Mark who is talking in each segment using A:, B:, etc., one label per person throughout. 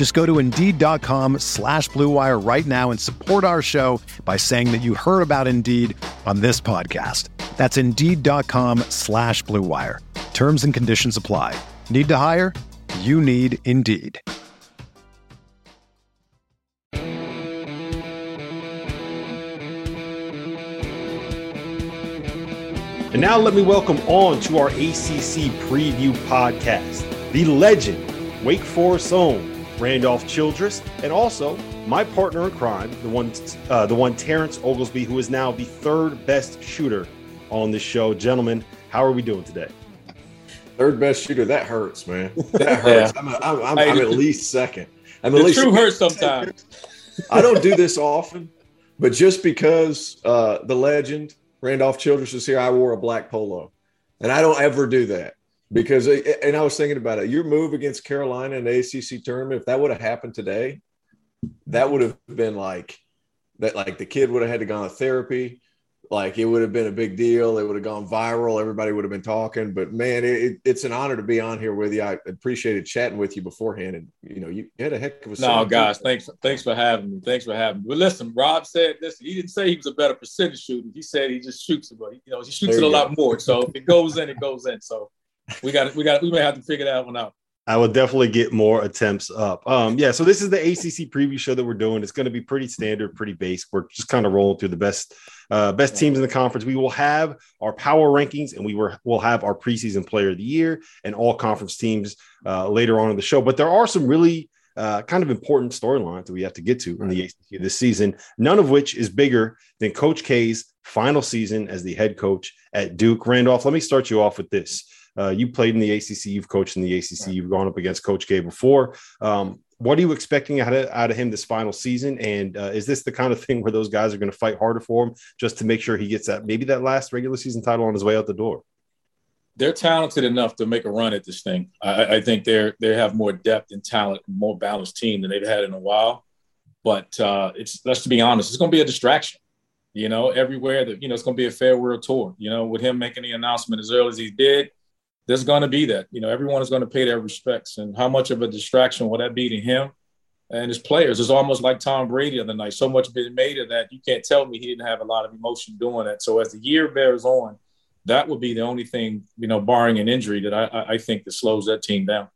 A: Just go to Indeed.com slash BlueWire right now and support our show by saying that you heard about Indeed on this podcast. That's Indeed.com slash BlueWire. Terms and conditions apply. Need to hire? You need Indeed.
B: And now let me welcome on to our ACC preview podcast, the legend, Wake Forest own Randolph Childress, and also my partner in crime, the one, uh, the one Terrence Oglesby, who is now the third best shooter on this show. Gentlemen, how are we doing today?
C: Third best shooter. That hurts, man. That hurts. I'm, a, I'm, I'm, I'm, at least second. I'm
D: the
C: at least
D: true hurts sometimes.
C: I don't do this often, but just because uh, the legend Randolph Childress is here, I wore a black polo, and I don't ever do that because. And I was thinking about it. Your move against Carolina in the ACC tournament, if that would have happened today, that would have been like that. Like the kid would have had to go to therapy like it would have been a big deal. It would have gone viral. Everybody would have been talking. But man, it, it's an honor to be on here with you. I appreciated chatting with you beforehand, and you know, you had a heck of a.
D: No, guys, thanks, thanks for having me. Thanks for having me. But listen, Rob said, listen, he didn't say he was a better percentage shooter. He said he just shoots it, but you know, he shoots it a go. lot more. So if it goes in, it goes in. So we got, we got, we may have to figure that one out.
B: I will definitely get more attempts up. Um, yeah, so this is the ACC preview show that we're doing. It's going to be pretty standard, pretty basic. We're just kind of rolling through the best uh, best teams in the conference. We will have our power rankings, and we were, will have our preseason player of the year and all conference teams uh, later on in the show. But there are some really uh, kind of important storylines that we have to get to in the ACC this season. None of which is bigger than Coach K's final season as the head coach at Duke. Randolph, let me start you off with this. Uh, you played in the ACC, you've coached in the ACC, you've gone up against Coach K before. Um, what are you expecting out of, out of him this final season? And uh, is this the kind of thing where those guys are going to fight harder for him just to make sure he gets that maybe that last regular season title on his way out the door?
D: They're talented enough to make a run at this thing. I, I think they're they have more depth and talent, more balanced team than they've had in a while. But uh, it's let's to be honest, it's going to be a distraction. You know, everywhere that you know, it's going to be a farewell tour. You know, with him making the announcement as early as he did, there's going to be that. You know, everyone is going to pay their respects. And how much of a distraction will that be to him and his players? It's almost like Tom Brady the other night. So much been made of that. You can't tell me he didn't have a lot of emotion doing that. So as the year bears on, that would be the only thing, you know, barring an injury that I, I think that slows that team down.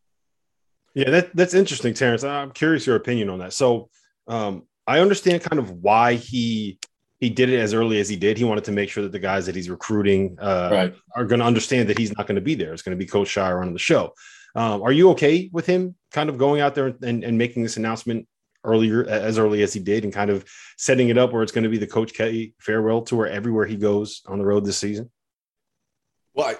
B: Yeah, that, that's interesting, Terrence. I'm curious your opinion on that. So um, I understand kind of why he he did it as early as he did. He wanted to make sure that the guys that he's recruiting uh, right. are going to understand that he's not going to be there. It's going to be Coach Scheyer on the show. Um, are you okay with him kind of going out there and, and making this announcement earlier, as early as he did, and kind of setting it up where it's going to be the Coach K farewell tour everywhere he goes on the road this season?
C: Well, I,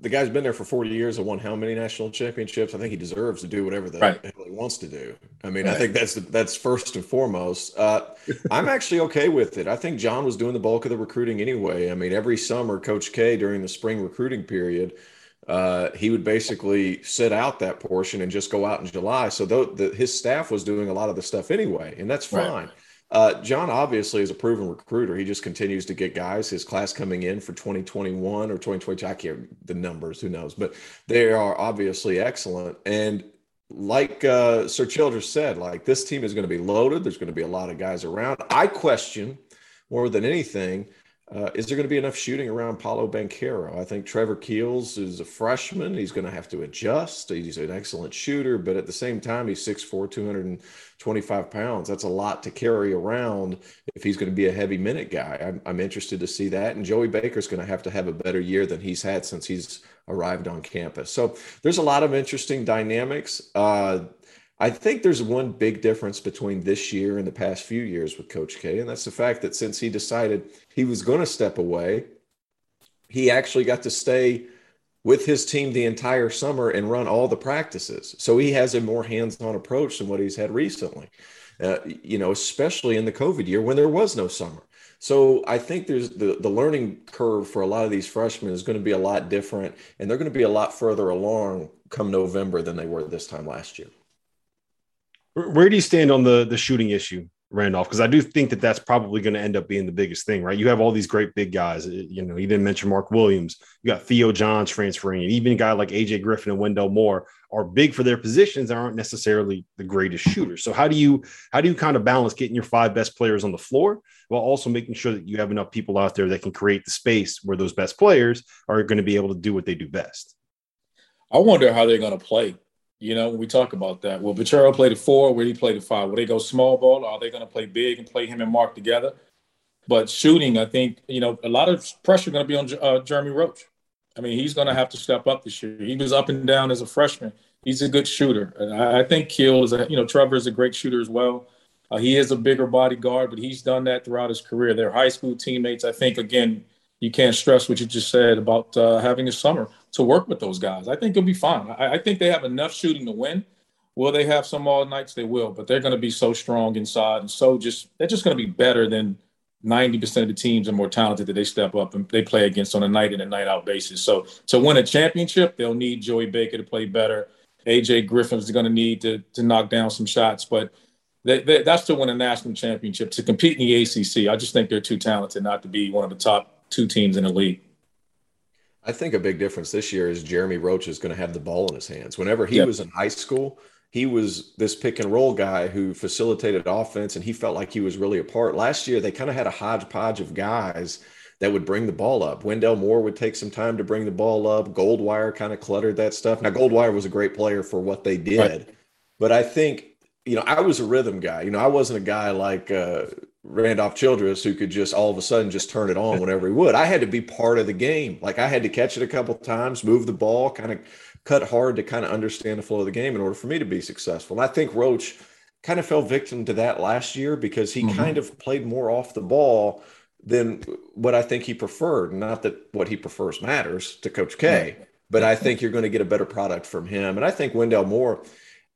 C: the guy's been there for 40 years and won how many national championships? I think he deserves to do whatever the right. hell he wants to do. I mean, right. I think that's that's first and foremost. Uh, I'm actually okay with it. I think Jon was doing the bulk of the recruiting anyway. I mean, every summer, Coach K during the spring recruiting period, uh, he would basically sit out that portion and just go out in July. So the, his staff was doing a lot of the stuff anyway, and that's fine. Right. Uh, Jon obviously is a proven recruiter. He just continues to get guys. His class coming in for 2021 or 2022, I can't the numbers, who knows, but they are obviously excellent. And like uh, Sir Childress said, like this team is going to be loaded. There's going to be a lot of guys around. I question more than anything Uh, is there going to be enough shooting around Paolo Banchero? I think Trevor Keels is a freshman. He's going to have to adjust. He's an excellent shooter, but at the same time, he's 6'4, 225 pounds. That's a lot to carry around if he's going to be a heavy minute guy. I'm, I'm interested to see that. And Joey Baker's going to have to have a better year than he's had since he's arrived on campus. So there's a lot of interesting dynamics. Uh, I think there's one big difference between this year and the past few years with Coach K, and that's the fact that since he decided he was going to step away, he actually got to stay with his team the entire summer and run all the practices. So he has a more hands-on approach than what he's had recently. Uh, you know, especially in the COVID year when there was no summer. So I think there's the, the learning curve for a lot of these freshmen is going to be a lot different, and they're going to be a lot further along come November than they were this time last year.
B: Where do you stand on the the shooting issue, Randolph? Because I do think that that's probably going to end up being the biggest thing, right? You have all these great big guys. Uh, you know, you didn't mention Mark Williams. You got Theo Johns transferring, and even a guy like AJ Griffin and Wendell Moore are big for their positions and aren't necessarily the greatest shooters. So how do you how do you kind of balance getting your five best players on the floor while also making sure that you have enough people out there that can create the space where those best players are going to be able to do what they do best?
D: I wonder how they're going to play you know, we talk about that, will Banchero play the four? Will he play the five? Will they go small ball? Or are they going to play big and play him and Mark together? But shooting, I think, you know, a lot of pressure going to be on uh, Jeremy Roach. I mean, he's going to have to step up this year. He was up and down as a freshman. He's a good shooter. And I, I think Keel is a, you know, Trevor is a great shooter as well. Uh, he is a bigger body guard, but he's done that throughout his career. They're high school teammates. I think, again, you can't stress what you just said about uh, having a summer to work with those guys. I think it'll be fine. I, I, think they have enough shooting to win. Will they have some all nights? They will, but they're going to be so strong inside and so just they're just going to be better than 90% of the teams are more talented that they step up and they play against on a night in and night out basis. So to win a championship, they'll need Joey Baker to play better. AJ Griffin's going to need to to knock down some shots, but they, they, that's to win a national championship. To compete in the ACC, I just think they're too talented not to be one of the top two teams in the league.
C: I think a big difference this year is Jeremy Roach is going to have the ball in his hands. Whenever he yep. was in high school, he was this pick and roll guy who facilitated offense and he felt like he was really a part. Last year, they kind of had a hodgepodge of guys that would bring the ball up. Wendell Moore would take some time to bring the ball up. Goldwire kind of cluttered that stuff. Now, Goldwire was a great player for what they did, right. but I think, you know, I was a rhythm guy. You know, I wasn't a guy like, uh, Randolph Childress who could just all of a sudden just turn it on whenever he would. I had to be part of the game. Like I had to catch it a couple times, move the ball, kind of cut hard to kind of understand the flow of the game in order for me to be successful. And I think Roach kind of fell victim to that last year because he mm-hmm. kind of played more off the ball than what I think he preferred. Not that what he prefers matters to Coach K, but I think you're going to get a better product from him. And I think Wendell Moore,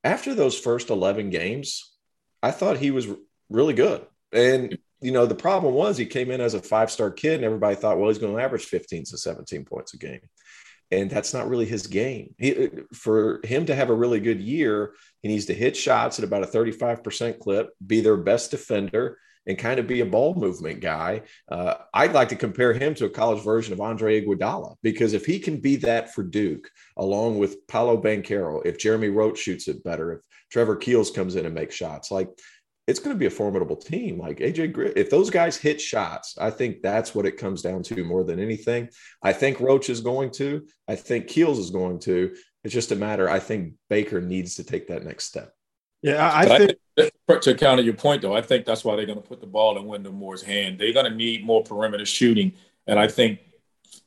C: after those first 11 games, I thought he was really good. And you know, the problem was he came in as a five star kid, and everybody thought, well, he's going to average 15 to 17 points a game. And that's not really his game. He, for him to have a really good year, he needs to hit shots at about a 35% clip, be their best defender, and kind of be a ball movement guy. Uh, I'd like to compare him to a college version of Andre Iguodala because if he can be that for Duke, along with Paolo Banchero, if Jeremy Roach shoots it better, if Trevor Keels comes in and makes shots, like it's going to be a formidable team. Like AJ Grit, if those guys hit shots, I think that's what it comes down to more than anything. I think Roach is going to. I think Keels is going to. It's just a matter. I think Baker needs to take that next step.
B: Yeah, I think
D: I, to counter your point though, I think that's why they're going to put the ball in Wendell Moore's hand. They're going to need more perimeter shooting, and I think,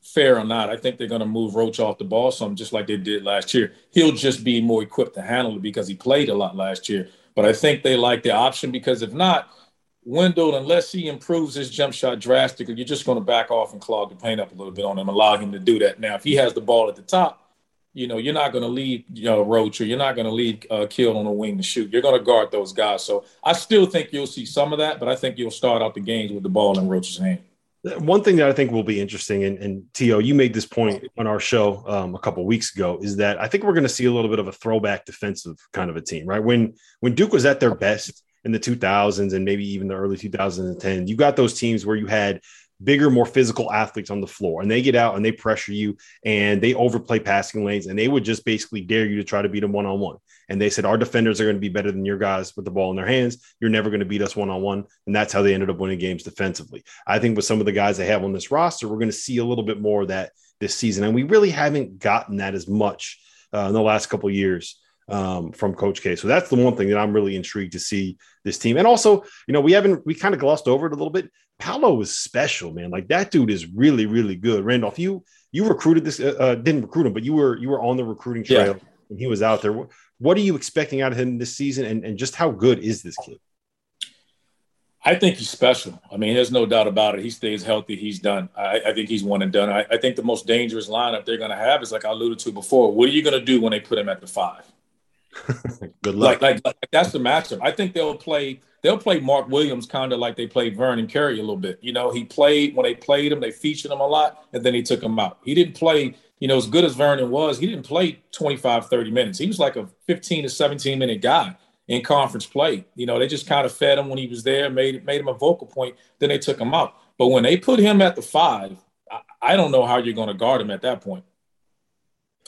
D: fair or not, I think they're going to move Roach off the ball some, just like they did last year. He'll just be more equipped to handle it because he played a lot last year. But I think they like the option because if not, Wendell, unless he improves his jump shot drastically, you're just going to back off and clog the paint up a little bit on him, allow him to do that. Now, if he has the ball at the top, you know, you're not going to leave you know, Roach or you're not going to leave uh, Kill on the wing to shoot. You're going to guard those guys. So I still think you'll see some of that, but I think you'll start out the games with the ball in Roach's hand.
B: One thing that I think will be interesting, and, and T.O., you made this point on our show um, a couple weeks ago, is that I think we're going to see a little bit of a throwback defensive kind of a team, right? When when Duke was at their best in the 2000s and maybe even the early 2010, you got those teams where you had bigger, more physical athletes on the floor, and they get out and they pressure you and they overplay passing lanes, and they would just basically dare you to try to beat them one on one. And they said our defenders are going to be better than your guys with the ball in their hands. You're never going to beat us one on one, and that's how they ended up winning games defensively. I think with some of the guys they have on this roster, we're going to see a little bit more of that this season, and we really haven't gotten that as much uh, in the last couple years um, from Coach K. So that's the one thing that I'm really intrigued to see this team. And also, you know, we haven't we kind of glossed over it a little bit. Paolo is special, man. Like that dude is really, really good. Randolph, you you recruited this, uh, uh, didn't recruit him, but you were you were on the recruiting trail yeah. when he was out there. What, what are you expecting out of him this season, and, and just how good is this kid?
D: I think he's special. I mean, there's no doubt about it. He stays healthy. He's done. I, I think he's one and done. I, I think the most dangerous lineup they're going to have is like I alluded to before. What are you going to do when they put him at the five?
B: Good luck.
D: Like, like, like, that's the matchup. I think they'll play. They'll play Mark Williams kind of like they played Vernon Carey a little bit. You know, he played when they played him. They featured him a lot, and then he took him out. He didn't play. You know, as good as Vernon was, he didn't play 25, 30 minutes. He was like a 15 to 17 minute guy in conference play. You know, they just kind of fed him when he was there, made made him a vocal point. Then they took him out. But when they put him at the five, I, I don't know how you're going to guard him at that point.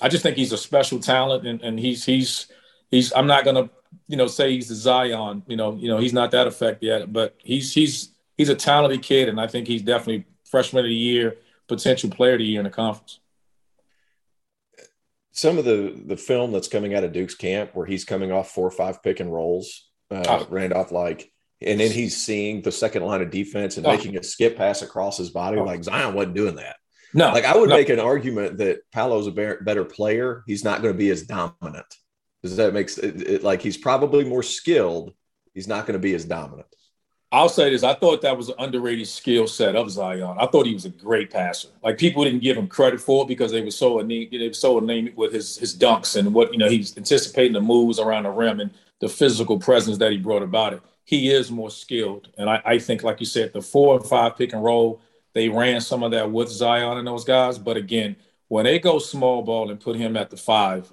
D: I just think he's a special talent, and, and he's he's he's I'm not gonna you know say he's the Zion. You know, you know he's not that effect yet, but he's he's he's a talented kid, and I think he's definitely freshman of the year, potential player of the year in the conference.
C: Some of the the film that's coming out of Duke's camp, where he's coming off four or five pick and rolls, uh, oh. Randolph like, and then he's seeing the second line of defense and oh. making a skip pass across his body. Oh. Like Zion wasn't doing that. No, like I would no. make an argument that Paolo's a better player. He's not going to be as dominant. Does that make it, it like he's probably more skilled? He's not going to be as dominant.
D: I'll say this: I thought that was an underrated skill set of Zion. I thought he was a great passer. Like people didn't give him credit for it because they were so anemic, they were so anemic with his his dunks and what you know he's anticipating the moves around the rim and the physical presence that he brought about it. He is more skilled, and I, I think, like you said, the four and five pick and roll, they ran some of that with Zion and those guys. But again, when they go small ball and put him at the five,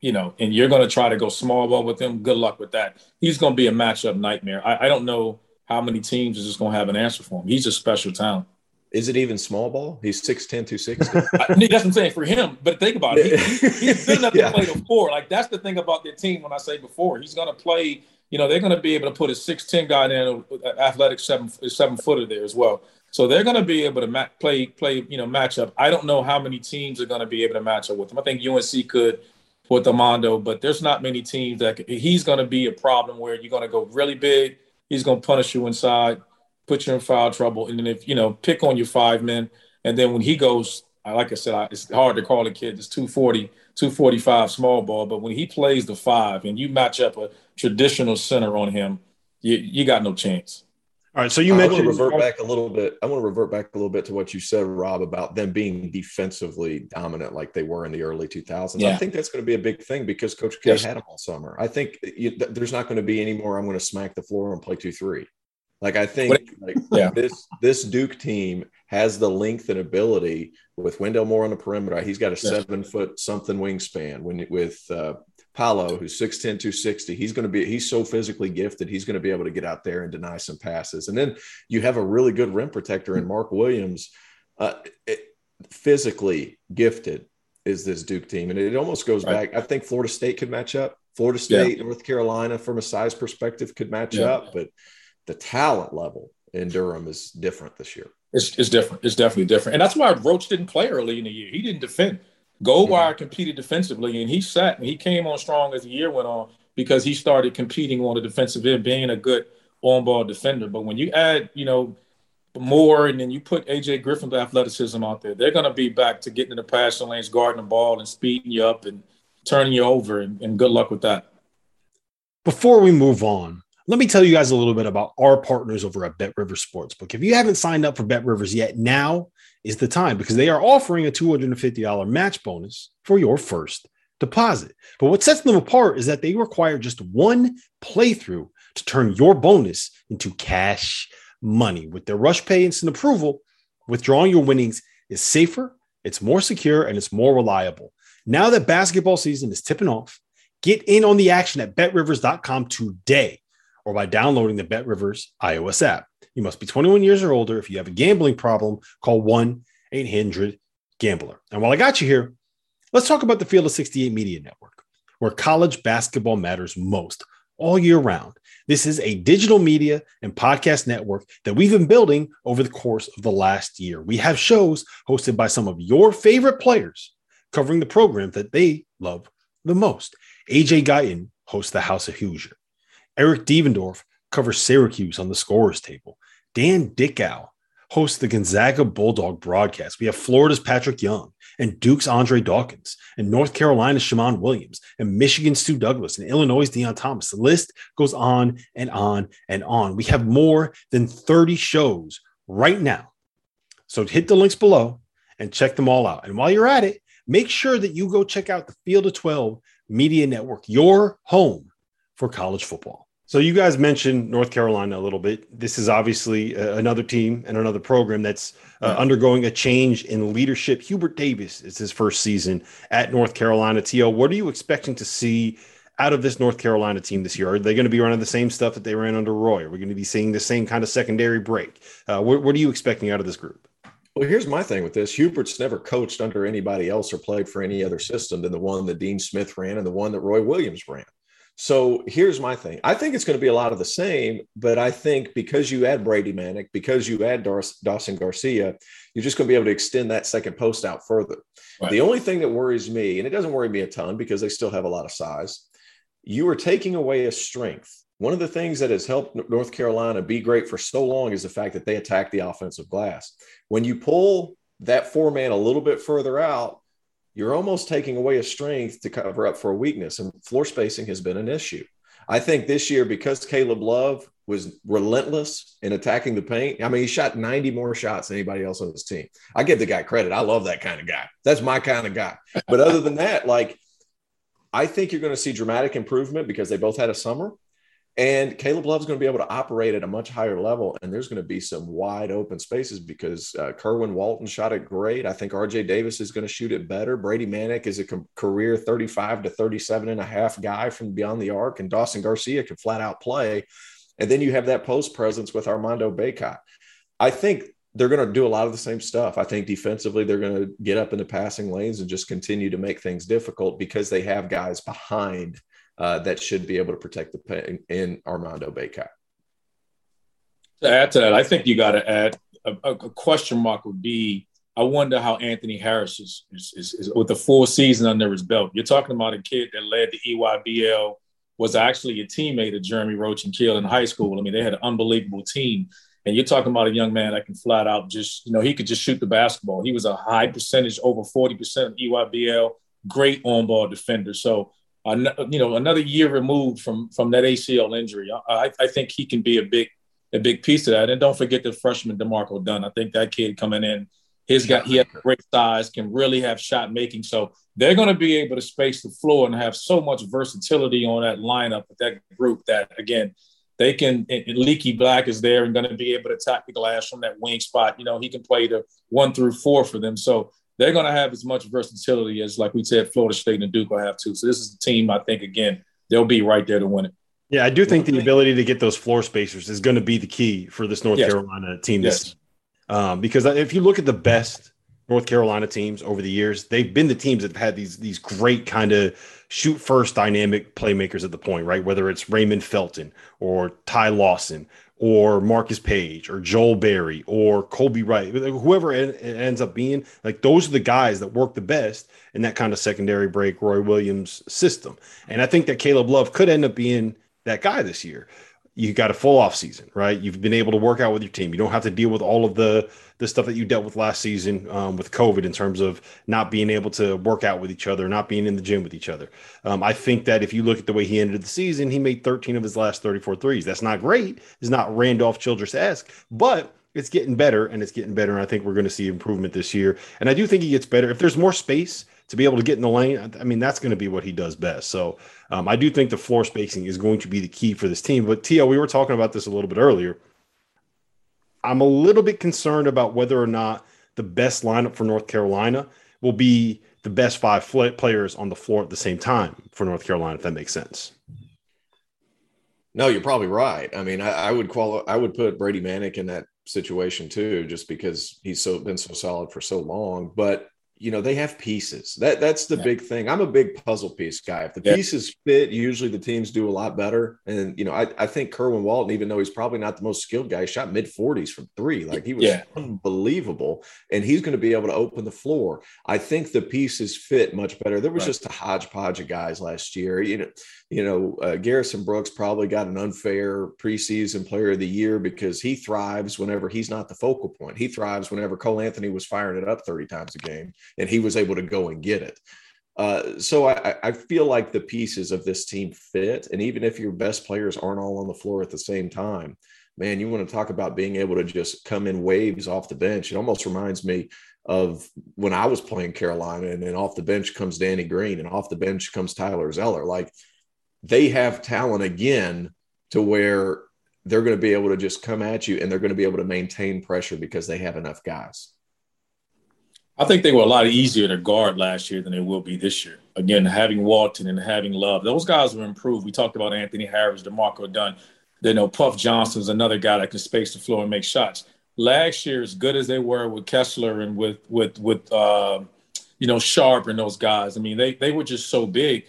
D: you know, and you're going to try to go small ball with him, good luck with that. He's going to be a matchup nightmare. I, I don't know how many teams is just going to have an answer for him. He's a special talent.
C: Is it even small ball? He's 6'10, 260.
D: I, that's what I'm saying for him. But think about it. He, he's good enough yeah. to play the four. Like, that's the thing about their team when I say before. He's going to play, you know, they're going to be able to put a 6'10 guy in, an athletic seven, seven footer there as well. So they're going to be able to ma- play, play, you know, match up. I don't know how many teams are going to be able to match up with him. I think UNC could with Armando, but there's not many teams that he's going to be a problem where you're going to go really big. He's going to punish you inside, put you in foul trouble, and then if you know pick on your five men, and then when he goes, like I said, it's hard to call a kid. It's 240, 245 small ball, but when he plays the five and you match up a traditional center on him, you, you got no chance.
B: All right. So you mentioned
C: I want to revert back a little bit. I want to revert back a little bit to what you said, Rob, about them being defensively dominant like they were in the early 2000s. Yeah. I think that's going to be a big thing because Coach K yes. had them all summer. I think you, there's not going to be any more. I'm going to smack the floor and play two three. Like I think like, yeah. this this Duke team has the length and ability with Wendell Moore on the perimeter. He's got a yes. seven foot something wingspan. When with uh, Paolo, who's 6'10, 260, he's going to be, he's so physically gifted. He's going to be able to get out there and deny some passes. And then you have a really good rim protector in Mark Williams, uh, it, physically gifted is this Duke team. And it almost goes right. back. I think Florida State could match up. Florida State, yeah. North Carolina, from a size perspective, could match yeah. up. But the talent level in Durham is different this year.
D: It's, it's different. It's definitely different. And that's why Roach didn't play early in the year. He didn't defend. Goldwire competed defensively, and he sat and he came on strong as the year went on because he started competing on the defensive end, being a good on-ball defender. But when you add, you know, more and then you put AJ Griffin's athleticism out there, they're going to be back to getting in the passing lanes, guarding the ball, and speeding you up and turning you over. And, and good luck with that.
B: Before we move on, let me tell you guys a little bit about our partners over at Bet Rivers Sportsbook. If you haven't signed up for Bet Rivers yet, now is the time because they are offering a $250 match bonus for your first deposit. But what sets them apart is that they require just one playthrough to turn your bonus into cash money. With their Rush Pay instant approval, withdrawing your winnings is safer, it's more secure, and it's more reliable. Now that basketball season is tipping off, get in on the action at betrivers.com today or by downloading the BetRivers iOS app. You must be 21 years or older. If you have a gambling problem, call 1 800 Gambler. And while I got you here, let's talk about the Field of 68 Media Network, where college basketball matters most all year round. This is a digital media and podcast network that we've been building over the course of the last year. We have shows hosted by some of your favorite players covering the program that they love the most. AJ Guyton hosts the House of Hoosier. Eric Devendorf covers Syracuse on the scorers table. Dan Dickau hosts the Gonzaga Bulldog broadcast. We have Florida's Patrick Young and Duke's Andre Dawkins and North Carolina's Shammond Williams and Michigan's Stu Douglas and Illinois' Deon Thomas. The list goes on and on and on. We have more than 30 shows right now. So hit the links below and check them all out. And while you're at it, make sure that you go check out the Field of 12 Media Network, your home for college football. So you guys mentioned North Carolina a little bit. This is obviously uh, another team and another program that's uh, undergoing a change in leadership. Hubert Davis is his first season at North Carolina. T.O., what are you expecting to see out of this North Carolina team this year? Are they going to be running the same stuff that they ran under Roy? Are we going to be seeing the same kind of secondary break? Uh, what, what are you expecting out of this group?
C: Well, here's my thing with this. Hubert's never coached under anybody else or played for any other system than the one that Dean Smith ran and the one that Roy Williams ran. So here's my thing. I think it's going to be a lot of the same, but I think because you add Brady Manek, because you add Dawson Garcia, you're just going to be able to extend that second post out further. Right. The only thing that worries me, and it doesn't worry me a ton because they still have a lot of size, you are taking away a strength. One of the things that has helped North Carolina be great for so long is the fact that they attack the offensive glass. When you pull that four man a little bit further out, you're almost taking away a strength to cover up for a weakness. And floor spacing has been an issue. I think this year, because Caleb Love was relentless in attacking the paint, I mean, he shot 90 more shots than anybody else on his team. I give the guy credit. I love that kind of guy. That's my kind of guy. But other than that, like, I think you're going to see dramatic improvement because they both had a summer. And Caleb Love's going to be able to operate at a much higher level. And there's going to be some wide open spaces because uh, Kerwin Walton shot it great. I think RJ Davis is going to shoot it better. Brady Manek is a career 35 to 37 and a half guy from beyond the arc. And Dawson Garcia can flat out play. And then you have that post presence with Armando Bacot. I think they're going to do a lot of the same stuff. I think defensively, they're going to get up in the passing lanes and just continue to make things difficult because they have guys behind uh, that should be able to protect the pin in Armando Bacot.
D: To add to that, I think you got to add a, a, question mark would be I wonder how Anthony Harris is, is, is, is, with the full season under his belt. You're talking about a kid that led the EYBL, was actually a teammate of Jeremy Roach and Keel in high school. I mean, they had an unbelievable team. And you're talking about a young man that can flat out just, you know, he could just shoot the basketball. He was a high percentage, over 40% of EYBL, great on ball defender. So you know, another year removed from from that ACL injury. I, I think he can be a big a big piece of that. And don't forget the freshman D'Marco Dunn. I think that kid coming in, his got he has great size, can really have shot making. So they're going to be able to space the floor and have so much versatility on that lineup with that group that again they can. Leaky Black is there and going to be able to attack the glass from that wing spot. You know, he can play the one through four for them. So they're going to have as much versatility as, like we said, Florida State and Duke will have too. So this is a team I think again they'll be right there to win it.
B: Yeah, I do think the ability to get those floor spacers is going to be the key for this North yes. Carolina team. Yes. Um, because if you look at the best North Carolina teams over the years, they've been the teams that have had these these great kind of shoot first dynamic playmakers at the point, right? Whether it's Raymond Felton or Ty Lawson or Marcus Paige or Joel Berry or Coby White, whoever it ends up being, like those are the guys that work the best in that kind of secondary break Roy Williams system. And I think that Caleb Love could end up being that guy this year you got a full off season, right? You've been able to work out with your team. You don't have to deal with all of the the stuff that you dealt with last season um, with COVID in terms of not being able to work out with each other, not being in the gym with each other. Um, I think that if you look at the way he ended the season, he made 13 of his last 34 threes. That's not great. It's not Randolph Childress esque, but it's getting better and it's getting better. And I think we're going to see improvement this year. And I do think he gets better if there's more space to be able to get in the lane. I mean, that's going to be what he does best. So um, I do think the floor spacing is going to be the key for this team. But T.O., we were talking about this a little bit earlier. I'm a little bit concerned about whether or not the best lineup for North Carolina will be the best five players on the floor at the same time for North Carolina, if that makes sense.
C: No, you're probably right. I mean, I, I would quali- I would put Brady Manek in that situation too, just because he's so been so solid for so long. But you know they have pieces. That that's the yeah. big thing. I'm a big puzzle piece guy. If the yeah. pieces fit usually the teams do a lot better. And you know i, I think kerwin walton even though he's probably not the most skilled guy shot mid 40s from three. Like he was yeah. unbelievable. And he's going to be able to open the floor. I think the pieces fit much better. There was right. just a hodgepodge of guys last year. You know you know, uh, Garrison Brooks probably got an unfair preseason player of the year because he thrives whenever he's not the focal point. He thrives whenever Cole Anthony was firing it up 30 times a game and he was able to go and get it. Uh, so I, I, feel like the pieces of this team fit. And even if your best players aren't all on the floor at the same time, man, you want to talk about being able to just come in waves off the bench. It almost reminds me of when I was playing Carolina and then off the bench comes Danny Green and off the bench comes Tyler Zeller. Like they have talent again to where they're going to be able to just come at you and they're going to be able to maintain pressure because they have enough guys.
D: I think they were a lot easier to guard last year than they will be this year. Again, having Walton and having Love, those guys were improved. We talked about Anthony Harris, D'Marco Dunn. They know Puff Johnson's another guy that can space the floor and make shots. Last year, as good as they were with Kessler and with with with uh, you know Sharpe and those guys, I mean they they were just so big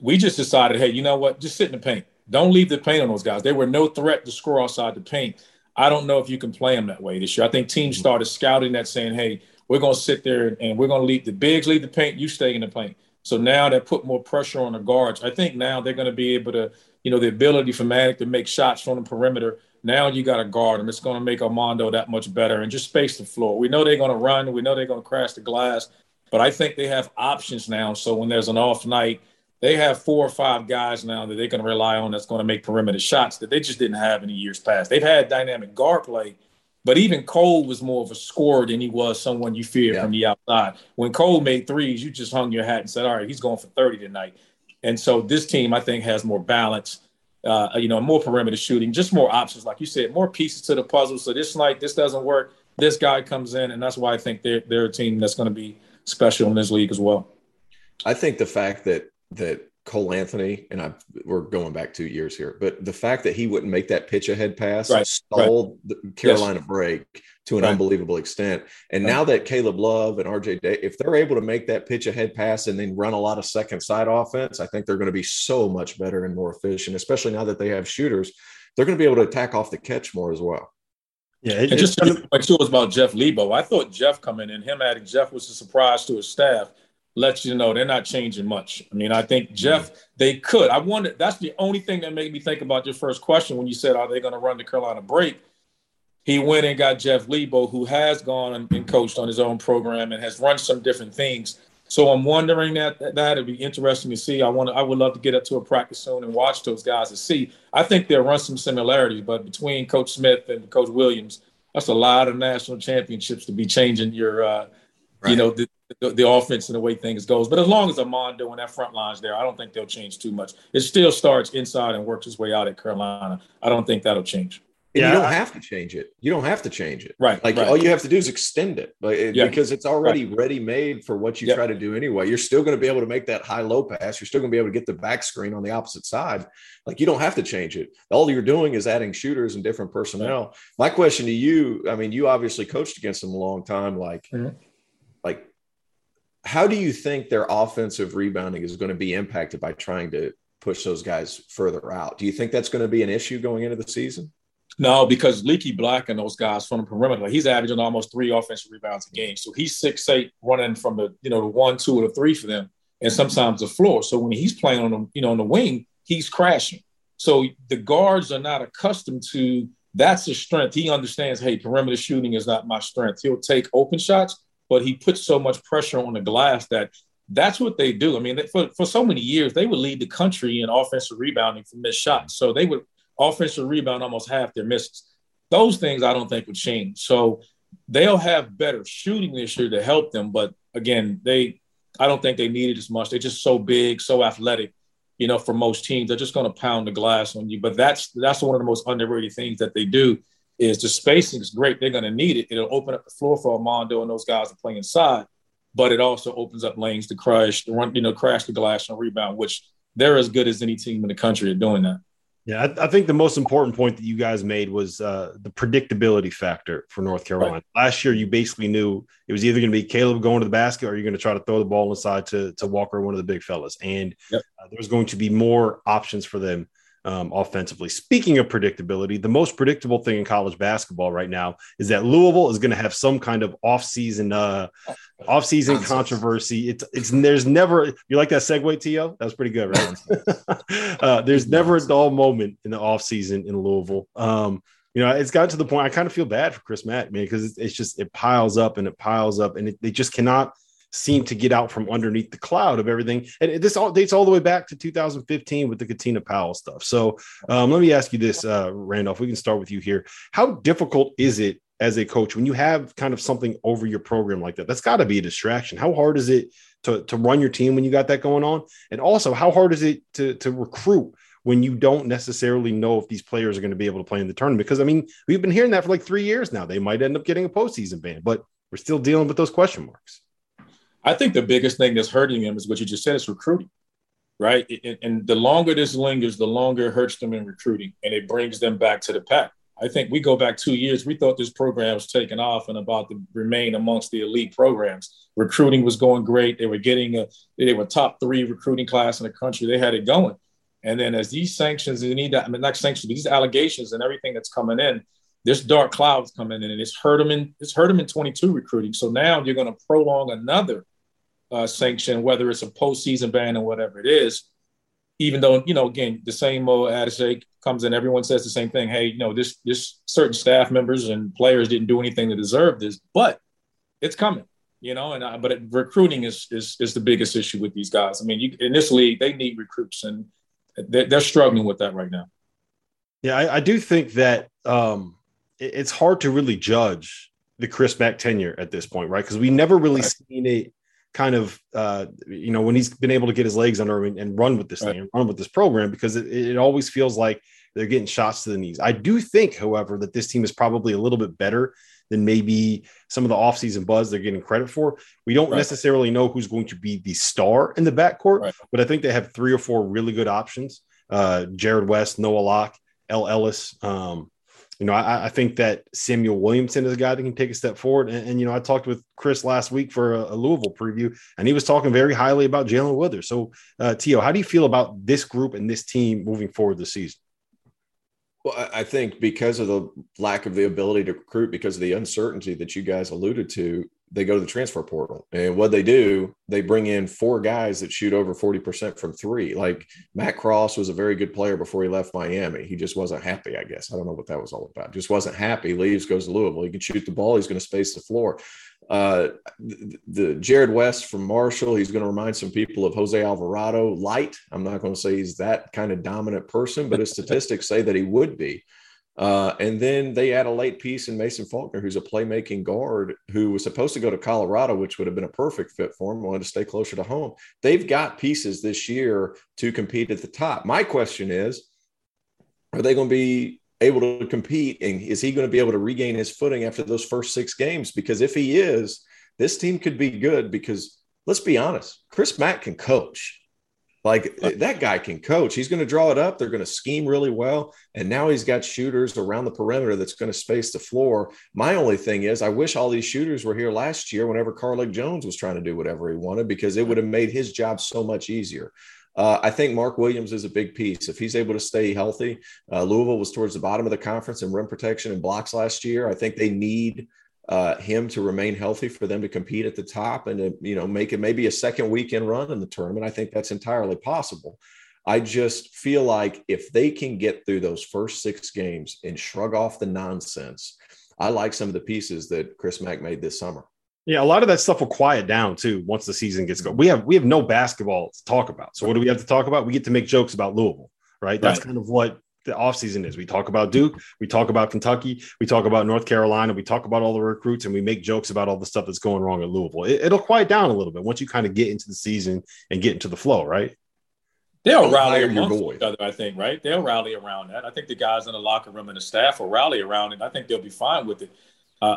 D: we just decided, hey, you know what? Just sit in the paint. Don't leave the paint on those guys. They were no threat to score outside the paint. I don't know if you can play them that way this year. I think teams mm-hmm. started scouting that, saying, hey, we're going to sit there and we're going to leave the bigs leave the paint. You stay in the paint. So now they put more pressure on the guards. I think now they're going to be able to, you know, the ability for Manek to make shots from the perimeter. Now you got to guard them. It's going to make Armando that much better and just space the floor. We know they're going to run. We know they're going to crash the glass, but I think they have options now. So when there's an off night, they have four or five guys now that they can rely on that's going to make perimeter shots that they just didn't have in the years past. They've had dynamic guard play, but even Cole was more of a scorer than he was someone you feared yeah. from the outside. When Cole made threes, you just hung your hat and said, "All right, he's going for 30 tonight." And so this team, I think, has more balance. Uh, you know, more perimeter shooting, just more options, like you said, more pieces to the puzzle. So this night, this doesn't work. This guy comes in, and that's why I think they're they're a team that's going to be special in this league as well.
C: I think the fact that that Cole Anthony, and I we're going back two years here, but the fact that he wouldn't make that pitch ahead pass right, stalled right. the Carolina yes. break to an right. unbelievable extent. And now that Caleb Love and RJ Day, if they're able to make that pitch ahead pass and then run a lot of second side offense, I think they're going to be so much better and more efficient, especially now that they have shooters. They're going to be able to attack off the catch more as well.
D: Yeah, it, and just to make sure it was about Jeff Lebo. I thought Jeff coming in, him adding Jeff was a surprise to his staff lets you know they're not changing much. I mean, I think Jeff, they could. I wonder, that's the only thing that made me think about your first question when you said, are they going to run the Carolina break? He went and got Jeff Lebo, who has gone and coached on his own program and has run some different things. So I'm wondering that that would be interesting to see. I want to, I would love to get up to a practice soon and watch those guys and see. I think they'll run some similarities, but between Coach Smith and Coach Williams, that's a lot of national championships to be changing your, uh, right. you know, the, the, the, offense and the way things goes. But as long as Armando and that front line's there, I don't think they'll change too much. It still starts inside and works its way out at Carolina. I don't think that'll change.
C: And yeah, you don't I, have to change it. You don't have to change it.
D: Right.
C: Like
D: right.
C: all you have to do is extend it, like, yeah. because it's already right. ready made for what you yep. try to do anyway. You're still going to be able to make that high low pass. You're still going to be able to get the back screen on the opposite side. Like you don't have to change it. All you're doing is adding shooters and different personnel. My question to you, I mean, you obviously coached against them a long time. Like, mm-hmm. How do you think their offensive rebounding is going to be impacted by trying to push those guys further out? Do you think that's going to be an issue going into the season?
D: No, because Leaky Black and those guys from the perimeter, he's averaging almost three offensive rebounds a game. So he's six eight, running from the you know the one, two, or the three for them, and sometimes the floor. So when he's playing on the you know on the wing, he's crashing. So the guards are not accustomed to that's his strength. He understands, hey, perimeter shooting is not my strength. He'll take open shots, but he puts so much pressure on the glass that that's what they do. I mean, for, for so many years, they would lead the country in offensive rebounding from missed shots. So they would offensive rebound almost half their misses. Those things I don't think would change. So they'll have better shooting this year to help them. But again, they I don't think they need it as much. They're just so big, so athletic. You know, for most teams, they're just going to pound the glass on you. But that's that's one of the most underrated things that they do is the spacing is great. They're going to need it. It'll open up the floor for Armando and those guys to play inside, but it also opens up lanes to crush, to run, you know, crash the glass and rebound, which they're as good as any team in the country at doing that.
B: Yeah, I, I, think the most important point that you guys made was uh, the predictability factor for North Carolina. Right. Last year, you basically knew it was either going to be Caleb going to the basket or you're going to try to throw the ball inside to, to Walker, one of the big fellas. And yep. uh, there's going to be more options for them um, offensively. Speaking of predictability, the most predictable thing in college basketball right now is that Louisville is going to have some kind of off-season uh, off-season controversy. It's it's there's never you like that segue, T.O.? That was pretty good, right? uh, there's never a dull moment in the off-season in Louisville. Um, you know, it's gotten to the point I kind of feel bad for Chris Mack, man, because it's, it's, just it piles up and it piles up, and it, they just cannot seem to get out from underneath the cloud of everything. And this all dates all the way back to 2015 with the Katina Powell stuff. So um, let me ask you this, uh, Randolph. We can start with you here. How difficult is it as a coach when you have kind of something over your program like that? That's got to be a distraction. How hard is it to, to run your team when you got that going on? And also, how hard is it to, to recruit? when you don't necessarily know if these players are going to be able to play in the tournament. Because I mean, we've been hearing that for like three years now. They might end up getting a postseason ban, but we're still dealing with those question marks.
D: I think the biggest thing that's hurting them is what you just said is recruiting, right? And the longer this lingers, the longer it hurts them in recruiting and it brings them back to the pack. I think we go back two years, we thought this program was taking off and about to remain amongst the elite programs. Recruiting was going great. They were getting a, they were top three recruiting class in the country. They had it going. And then as these sanctions, they need I mean, not sanctions, but these allegations and everything that's coming in, this dark cloud's coming in and it's hurt them in, it's hurt them in 22 recruiting. So now you're going to prolong another uh, sanction, whether it's a postseason ban or whatever it is. Even though you know, again, the same old adage comes in. Everyone says the same thing. Hey, you know, this this certain staff members and players didn't do anything to deserve this, but it's coming. You know, and uh, but it, recruiting is, is is the biggest issue with these guys. I mean, you, in this league, they need recruits, and they're, they're struggling with that right now.
B: Yeah, I, I do think that um, it, it's hard to really judge the Chris Mack tenure at this point, right? Because we never really right. seen a kind of uh, you know when he's been able to get his legs under him and, and run with this right. thing, run with this program because it, it always feels like they're getting shots to the knees. I do think, however, that this team is probably a little bit better than maybe some of the offseason buzz they're getting credit for. We don't right. necessarily know who's going to be the star in the backcourt, right. but I think they have three or four really good options. Uh, Jarrod West, Noah Locke, El Ellis. Um, you know, I, I, think that Samuell Williamson is a guy that can take a step forward. And, and you know, I talked with Chris last week for a, a, Louisville preview, and he was talking very highly about Jae'Lyn Withers. So, uh, T.O., how do you feel about this group and this team moving forward this season?
C: Well, I think because of the lack of the ability to recruit, because of the uncertainty that you guys alluded to, they go to the transfer portal. And what they do, they bring in four guys that shoot over 40% from three. Like Matt Cross was a very good player before he left Miami. He just wasn't happy, I guess. I don't know what that was all about. Just wasn't happy. Leaves, goes to Louisville. He can shoot the ball. He's going to space the floor. Uh, the, the Jarrod West from Marshall, he's going to remind some people of Jose Alvarado light. I'm not going to say he's that kind of dominant person, but his statistics say that he would be. Uh, and then they add a late piece in Mason Faulkner, who's a playmaking guard who was supposed to go to Colorado, which would have been a perfect fit for him, wanted to stay closer to home. They've got pieces this year to compete at the top. My question is, are they going to be able to compete? And is he going to be able to regain his footing after those first six games? Because if he is, this team could be good because let's be honest, Chris Mack can coach. Like that guy can coach. He's going to draw it up. They're going to scheme really well. And now he's got shooters around the perimeter that's going to space the floor. My only thing is, I wish all these shooters were here last year whenever Carlik Jones was trying to do whatever he wanted because it would have made his job so much easier. Uh, I think Mark Williams is a big piece. If he's able to stay healthy, uh, Louisville was towards the bottom of the conference in rim protection and blocks last year. I think they need uh, him to remain healthy for them to compete at the top and to you know make it maybe a second weekend run in the tournament. I think that's entirely possible. I just feel like if they can get through those first six games and shrug off the nonsense, I like some of the pieces that Chris Mack made this summer.
B: Yeah, a lot of that stuff will quiet down too once the season gets going. We have we have no basketball to talk about. So what do we have to talk about? We get to make jokes about Louisville, right? That's right. kind of what the offseason is. We talk about Duke, we talk about Kentucky, we talk about North Carolina, we talk about all the recruits, and we make jokes about all the stuff that's going wrong at Louisville. It, will quiet down a little bit once you kind of get into the season and get into the flow, right?
D: They'll rally amongst each other, I think, right? They'll rally around that. I think the guys in the locker room and the staff will rally around it. I think they'll be fine with it. Uh,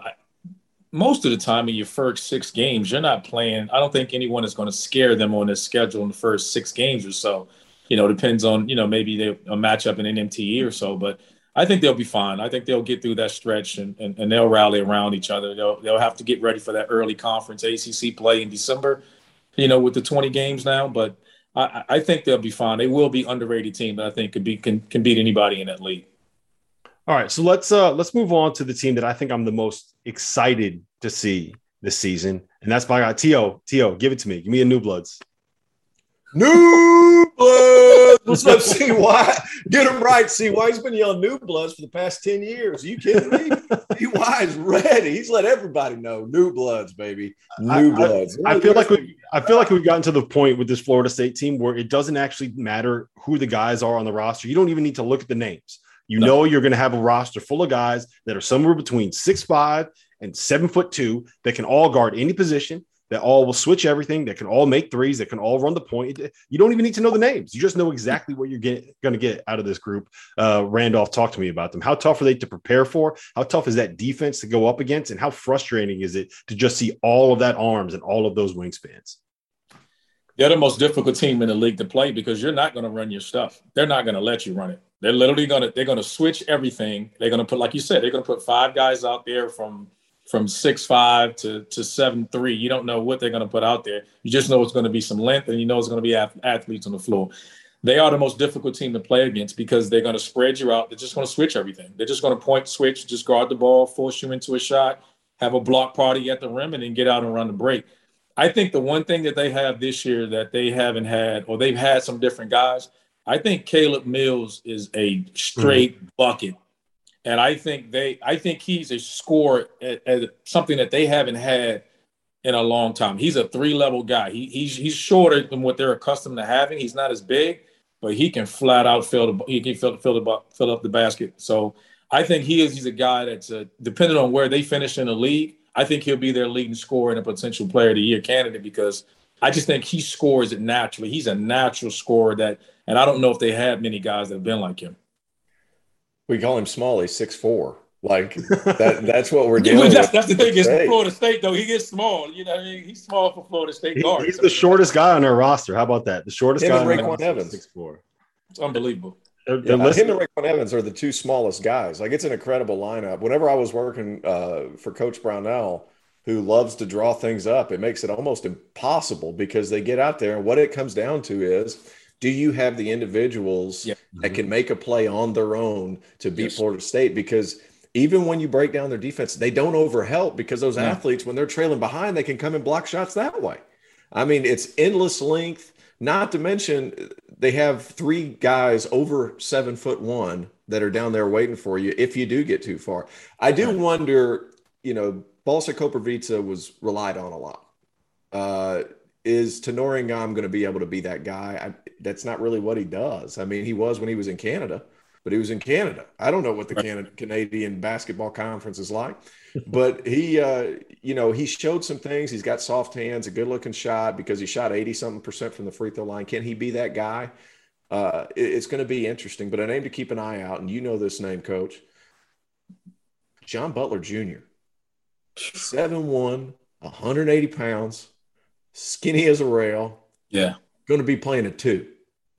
D: most of the time in your first six games, you're not playing. I don't think anyone is going to scare them on this schedule in the first six games or so you know, depends on you know maybe they a matchup in NMTE or so, but. I think they'll be fine. I think they'll get through that stretch and, and, and, they'll rally around each other. They'll they'll have to get ready for that early conference ACC play in December, you know, with the 20 games now. But I, I think they'll be fine. They will be underrated team that I think could be can, can beat anybody in that league.
B: All right, so let's uh let's move on to the team that I think I'm the most excited to see this season, and that's my guy T.O. T.O. Give it to me. Give me a new bloods.
C: New bloods. What's up, CY? Get him right. CY. He's been yelling new bloods for the past 10 years. Are you kidding me? CY is ready. He's let everybody know. New bloods, baby. New
B: I,
C: bloods.
B: I, I feel like we I feel like we've gotten to the point with this Florida State team where it doesn't actually matter who the guys are on the roster. You don't even need to look at the names. You no. know you're going to have a roster full of guys that are somewhere between six five and seven foot two that can all guard any position that all will switch everything, that can all make threes, that can all run the point. You don't even need to know the names. You just know exactly what you're going to get out of this group. Uh, Randolph, talk to me about them. How tough are they to prepare for? How tough is that defense to go up against? And how frustrating is it to just see all of that arms and all of those wingspans?
D: They're the most difficult team in the league to play because you're not going to run your stuff. They're not going to let you run it. They're literally going to they're going to switch everything. They're going to put, like you said, they're going to put five guys out there from from six five to to seven three. You don't know what they're going to put out there. You just know it's going to be some length, and you know it's going to be athletes on the floor. They are the most difficult team to play against because they're going to spread you out. They're just going to switch everything. They're just going to point switch, just guard the ball, force you into a shot, have a block party at the rim, and then get out and run the break. I think the one thing that they have this year that they haven't had, or they've had some different guys. I think Caleb Mills is a straight mm-hmm. bucket and I think they, I think he's a score at, at, something that they haven't had in a long time. He's a three level guy. He, he's he's shorter than what they're accustomed to having. He's not as big, but he can flat out fill the he can fill fill the fill up the basket. So I think he is he's a guy that's uh, depending on where they finish in the league. I think he'll be their leading scorer and a potential player of the year candidate because I just think he scores it naturally. He's a natural scorer that, and I don't know if they have many guys that have been like him.
C: We call him Smalley, six four. Like that, that's what we're doing.
D: that's, that's the thing. Is Florida State though he gets small. You know, I mean, he's small for Florida State guard.
B: he's the shortest guy on our roster. How about that? The shortest
C: him
B: guy.
C: And RayQuan Evans,
B: six four.
D: It's unbelievable.
C: yeah, him and RayQuan Evans are the two smallest guys. Like it's an incredible lineup. Whenever I was working uh, for Coach Brownell, who loves to draw things up, it makes it almost impossible because they get out there and what it comes down to is do you have the individuals yep. that can make a play on their own to beat yes. Florida State? Because even when you break down their defense, they don't overhelp because those yeah. athletes, when they're trailing behind, they can come and block shots that way. I mean, it's endless length. Not to mention, they have three guys over seven foot one that are down there waiting for you if you do get too far. I do right. wonder, you know, Balsa Koprivica was relied on a lot. Uh, is Tanor Ngom going to be able to be that guy? That's not really what he does. I mean, he was when he was in Canada, but he was in Canada. I don't know what the Canada, Canadian basketball conference is like, but he, uh, you know, he showed some things. He's got soft hands, a good looking shot because he shot 80 something percent from the free throw line. Can he be that guy? Uh, it, it's going to be interesting, but a name to keep an eye out. And you know this name, coach John Butler Jr., 7'1, 180 pounds skinny as a rail.
D: Yeah.
C: Going to be playing a two.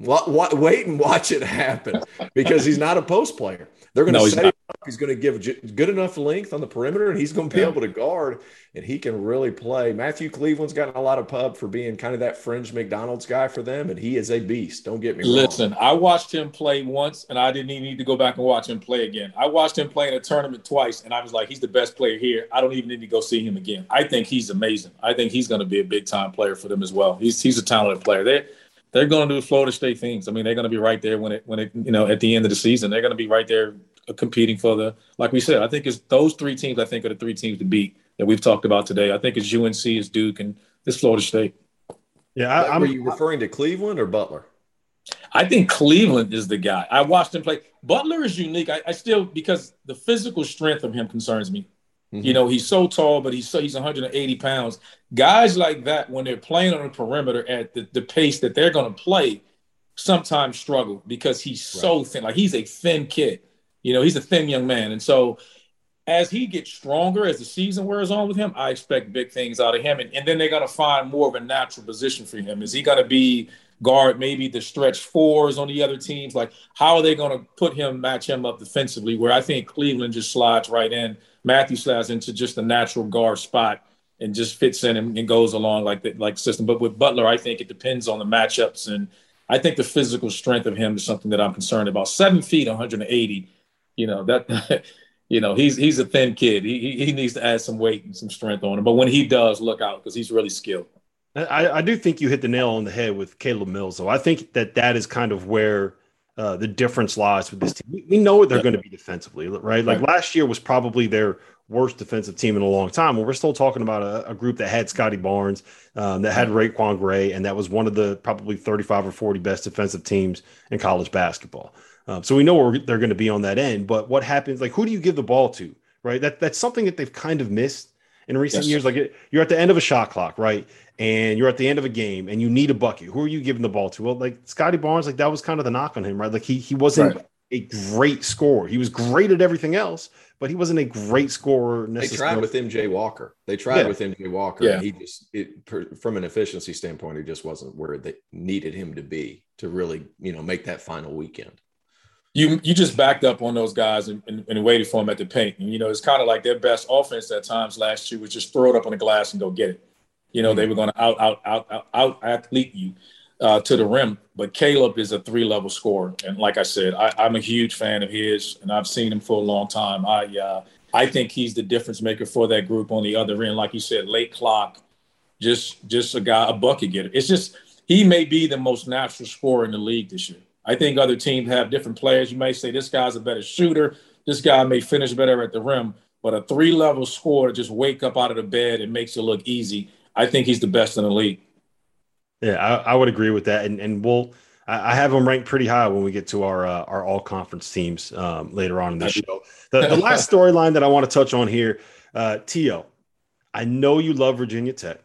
C: What, what, wait and watch it happen because he's not a post player. They're going to no, set him up. He's going to give good enough length on the perimeter, and he's going to be yeah. able to guard, and he can really play. Matthew Cleveland's gotten a lot of pub for being kind of that fringe McDonald's guy for them, and he is a beast. Don't get me
D: wrong. Listen, I watched him play once, and I didn't even need to go back and watch him play again. I watched him play in a tournament twice, and I was like, he's the best player here. I don't even need to go see him again. I think he's amazing. I think he's going to be a big time player for them as well. He's he's a talented player. They they're going to do Florida State things. I mean, they're going to be right there when it when it you know at the end of the season. They're going to be right there uh, competing for the like we said. I think it's those three teams. I think are the three teams to beat that we've talked about today. I think it's UNC, it's Duke, and it's Florida State.
C: Yeah, I, am Were you referring to Cleveland or Butler?
D: I think Cleveland is the guy. I watched him play. Butler is unique. I, I still because the physical strength of him concerns me. Mm-hmm. You know, he's so tall, but he's so he's 180 pounds. Guys like that, when they're playing on the perimeter at the, the pace that they're going to play, sometimes struggle because he's right. so thin. Like he's a thin kid. You know, he's a thin young man, and so as he gets stronger as the season wears on with him, I expect big things out of him. And, and then they're going to find more of a natural position for him. Is he going to be guard maybe the stretch fours on the other teams. Like, how are they going to put him, match him up defensively? Where I think Cleveland just slides right in. Matthew slides into just a natural guard spot and just fits in and, and goes along like the like system. But with Butler, I think it depends on the matchups, and I think the physical strength of him is something that I'm concerned about. Seven feet, 180. You know that. you know he's he's a thin kid. He he needs to add some weight and some strength on him. But when he does, look out because he's really skilled.
B: I, I do think you hit the nail on the head with Caleb Mills, though. I think that that is kind of where uh, the difference lies with this team. We, know what they're going to be defensively, right? Like right. last year was probably their worst defensive team in a long time. Well, we're still talking about a, a group that had Scotty Barnes, um, that had RaiQuan Gray, and that was one of the probably 35 or 40 best defensive teams in college basketball. Um, so we know where they're going to be on that end. But what happens? Like, who do you give the ball to? Right. That that's something that they've kind of missed in recent yes. years. Like, you're at the end of a shot clock, right? And you're at the end of a game and you need a bucket, who are you giving the ball to? Well, like Scotty Barnes, like that was kind of the knock on him, right? Like he he wasn't right. a great scorer. He was great at everything else, but he wasn't a great scorer.
C: They tried with MJ Walker. They tried yeah. with MJ Walker. Yeah. he just it from an efficiency standpoint, he just wasn't where they needed him to be to really, you know, make that final weekend
D: you you just backed up on those guys and, and, and, waited for them at the paint. And you know, it's kind of like their best offense at times last year was just throw it up on the glass and go get it. You know, they were going to out out out out, out athlete you uh, to the rim. But Caleb is a three level scorer, and like I said, I, am a huge fan of his, and I've seen him for a long time. I uh, I think he's the difference maker for that group on the other end. Like you said, late clock, just just a guy, a bucket getter. It's just he may be the most natural scorer in the league this year. I think other teams have different players. You may say this guy's a better shooter. This guy may finish better at the rim, but a three level scorer just wake up out of the bed and makes it look easy. I think he's the best in the league.
B: Yeah, I, I would agree with that, and and we'll. I have him ranked pretty high when we get to our uh, our all conference teams um, later on in the show. The, the last storyline that I want to touch on here, uh, T.O. I know you love Virginia Tech.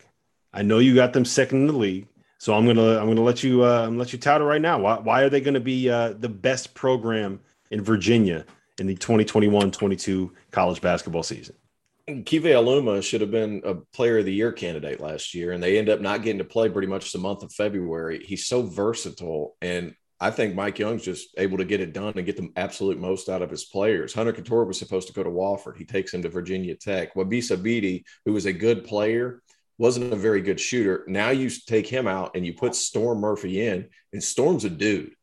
B: I know you got them second in the league. So I'm gonna I'm gonna let you uh, I'm gonna let you tout it right now. Why, why are they going to be uh, the best program in Virginia in the 2021-22 college basketball season?
C: Keve Aluma should have been a player of the year candidate last year, and they end up not getting to play pretty much the month of February. He's so versatile, and I think Mike Young's just able to get it done and get the absolute most out of his players. Hunter Cattoor was supposed to go to Wofford. He takes him to Virginia Tech. Wabissa Bede, who was a good player, wasn't a very good shooter. Now you take him out and you put Storm Murphy in, and Storm's a dude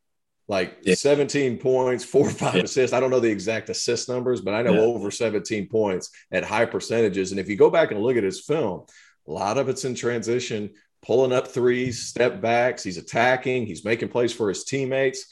C: like yeah. 17 points, four or five yeah. assists. I don't know the exact assist numbers, but I know yeah. over 17 points at high percentages. And if you go back and look at his film, a lot of it's in transition, pulling up threes, step backs. He's attacking, he's making plays for his teammates.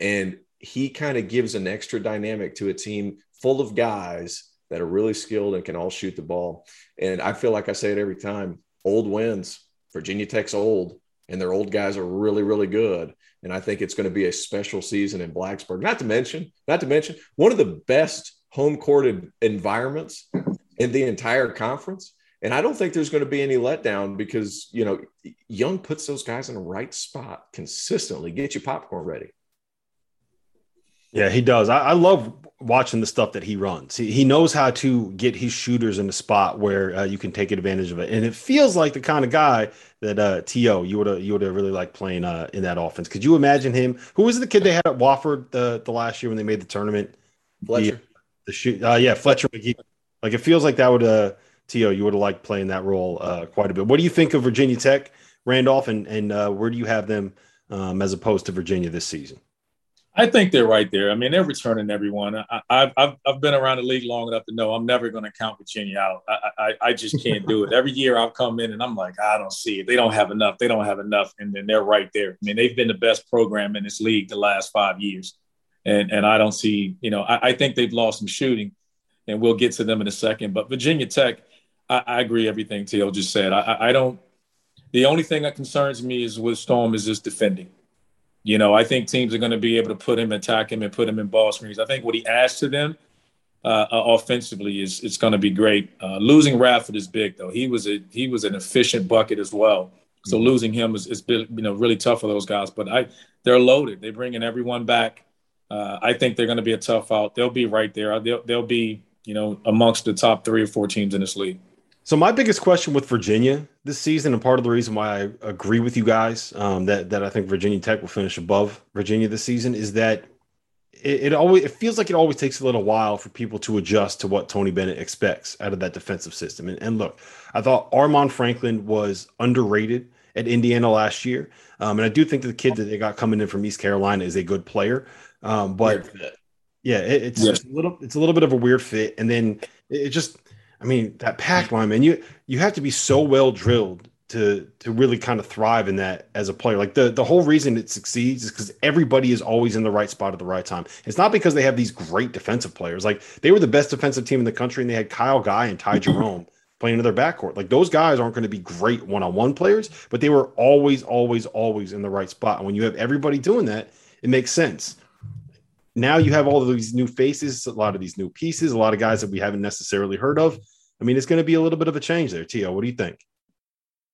C: And he kind of gives an extra dynamic to a team full of guys that are really skilled and can all shoot the ball. And I feel like I say it every time old wins. Virginia Tech's old, and their old guys are really, really good. And I think it's going to be a special season in Blacksburg. Not to mention, not to mention, one of the best home courted environments in the entire conference. And I don't think there's going to be any letdown because, you know, Young puts those guys in the right spot consistently. Get your popcorn ready.
B: Yeah, he does. I, I, love watching the stuff that he runs. He, he knows how to get his shooters in a spot where uh, you can take advantage of it, and it feels like the kind of guy that uh, To you would you would have really liked playing uh, in that offense. Could you imagine him? Who was the kid they had at Wofford the the last year when they made the tournament?
C: Fletcher. The,
B: the shoot. Uh, yeah, Fletcher Magee. Like it feels like that would uh To you would have liked playing that role uh, quite a bit. What do you think of Virginia Tech, Randolph, and and uh, where do you have them um, as opposed to Virginia this season?
D: I think they're right there. I mean, they're returning everyone. I, have I've, I've been around the league long enough to know I'm never going to count Virginia out. I, I, I just can't do it. Every year I'll come in and I'm like, I don't see it. They don't have enough. They don't have enough. And then they're right there. I mean, they've been the best program in this league the last five years. And, and I don't see, you know, I, I think they've lost some shooting and we'll get to them in a second. But Virginia Tech, I, I agree everything Teal just said. I, I don't, the only thing that concerns me is with Storm is just defending. You know, I think teams are going to be able to put him, attack him, and put him in ball screens. I think what he adds to them uh, uh offensively is it's going to be great. Uh, losing Radford is big, though. He was a he was an efficient bucket as well. So mm-hmm. losing him is, is you know really tough for those guys. But I they're loaded. They're bringing everyone back. Uh, I think they're going to be a tough out. They'll be right there. They'll they'll be you know amongst the top three or four teams in this league.
B: So my biggest question with Virginia, this season, and part of the reason why I agree with you guys um, that that I think Virginia Tech will finish above Virginia this season is that it, it, always it feels like it always takes a little while for people to adjust to what Tony Bennett expects out of that defensive system. And, and look, I thought Armaan Franklin was underrated at Indiana last year, um, and I do think that the kid that they got coming in from East Carolina is a good player. Um, but yeah, it, it's yeah. just a little it's a little bit of a weird fit, and then it just I mean, that pack line, man, you you have to be so well drilled to to really kind of thrive in that as a player. Like the the whole reason it succeeds is because everybody is always in the right spot at the right time. It's not because they have these great defensive players. Like they were the best defensive team in the country, and they had Kyle Guy and Ty Jerome playing in their backcourt. Like those guys aren't going to be great one on one players, but they were always, always, always in the right spot. And when you have everybody doing that, it makes sense now you have all of these new faces, a lot of these new pieces, a lot of guys that we haven't necessarily heard of. I mean, it's going to be a little bit of a change there. T.O, what do you think?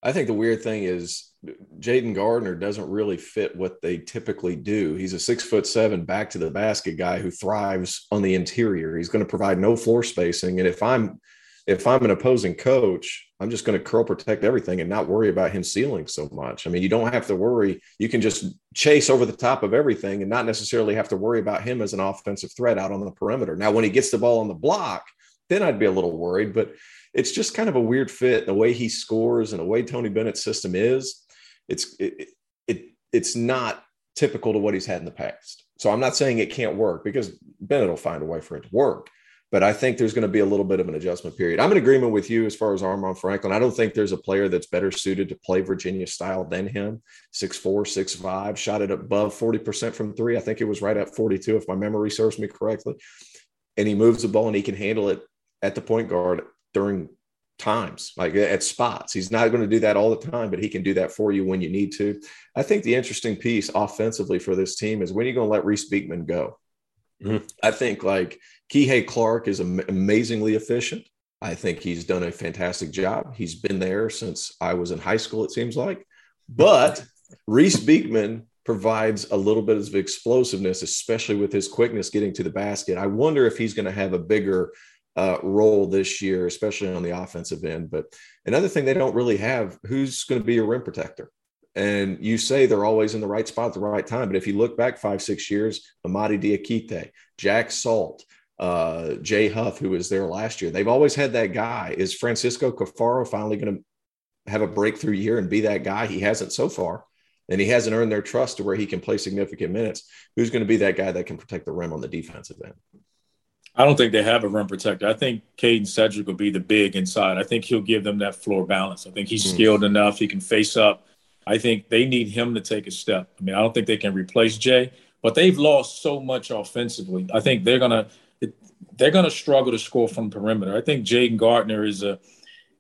C: I think the weird thing is Jayden Gardner doesn't really fit what they typically do. He's a six foot seven back to the basket guy who thrives on the interior. He's going to provide no floor spacing. And if I'm if I'm an opposing coach, I'm just going to curl protect everything and not worry about him sealing so much. I mean, you don't have to worry. You can just chase over the top of everything and not necessarily have to worry about him as an offensive threat out on the perimeter. Now, when he gets the ball on the block, then I'd be a little worried. But it's just kind of a weird fit the way he scores and the way Tony Bennett's system is. It's it, it it's not typical to what he's had in the past. So I'm not saying it can't work because Bennett will find a way for it to work. But I think there's going to be a little bit of an adjustment period. I'm in agreement with you as far as Armaan Franklin. I don't think there's a player that's better suited to play Virginia style than him. Six four, six five, shot it above 40% from three. I think it was right at 42, if my memory serves me correctly. And he moves the ball and he can handle it at the point guard during times, like uh, at spots. He's not going to do that all the time, but he can do that for you when you need to. I think the interesting piece offensively for this team is when are you're going to let Reece Beekman go. Mm-hmm. I think like Kihei Clark is am- amazingly efficient. I think he's done a fantastic job. He's been there since I was in high school, it seems like. But Reece Beekman provides a little bit of explosiveness, especially with his quickness getting to the basket. I wonder if he's going to have a bigger uh, role this year, especially on the offensive end. But another thing they don't really have who's going to be a rim protector? And you say they're always in the right spot at the right time. But if you look back five, six years, Amadi Diakite, Jack Salt, uh, Jay Huff, who was there last year, they've always had that guy. Is Francisco Caffaro finally going to have a breakthrough year and be that guy? He hasn't so far. And he hasn't earned their trust to where he can play significant minutes. Who's going to be that guy that can protect the rim on the defensive end?
D: I don't think they have a rim protector. I think Kadin Shedrick will be the big inside. I think he'll give them that floor balance. I think he's mm. skilled enough. He can face up. I think they need him to take a step. I mean, I don't think they can replace Jay, but they've lost so much offensively. I think they're gonna they're gonna struggle to score from perimeter. I think Jayden Gardner is a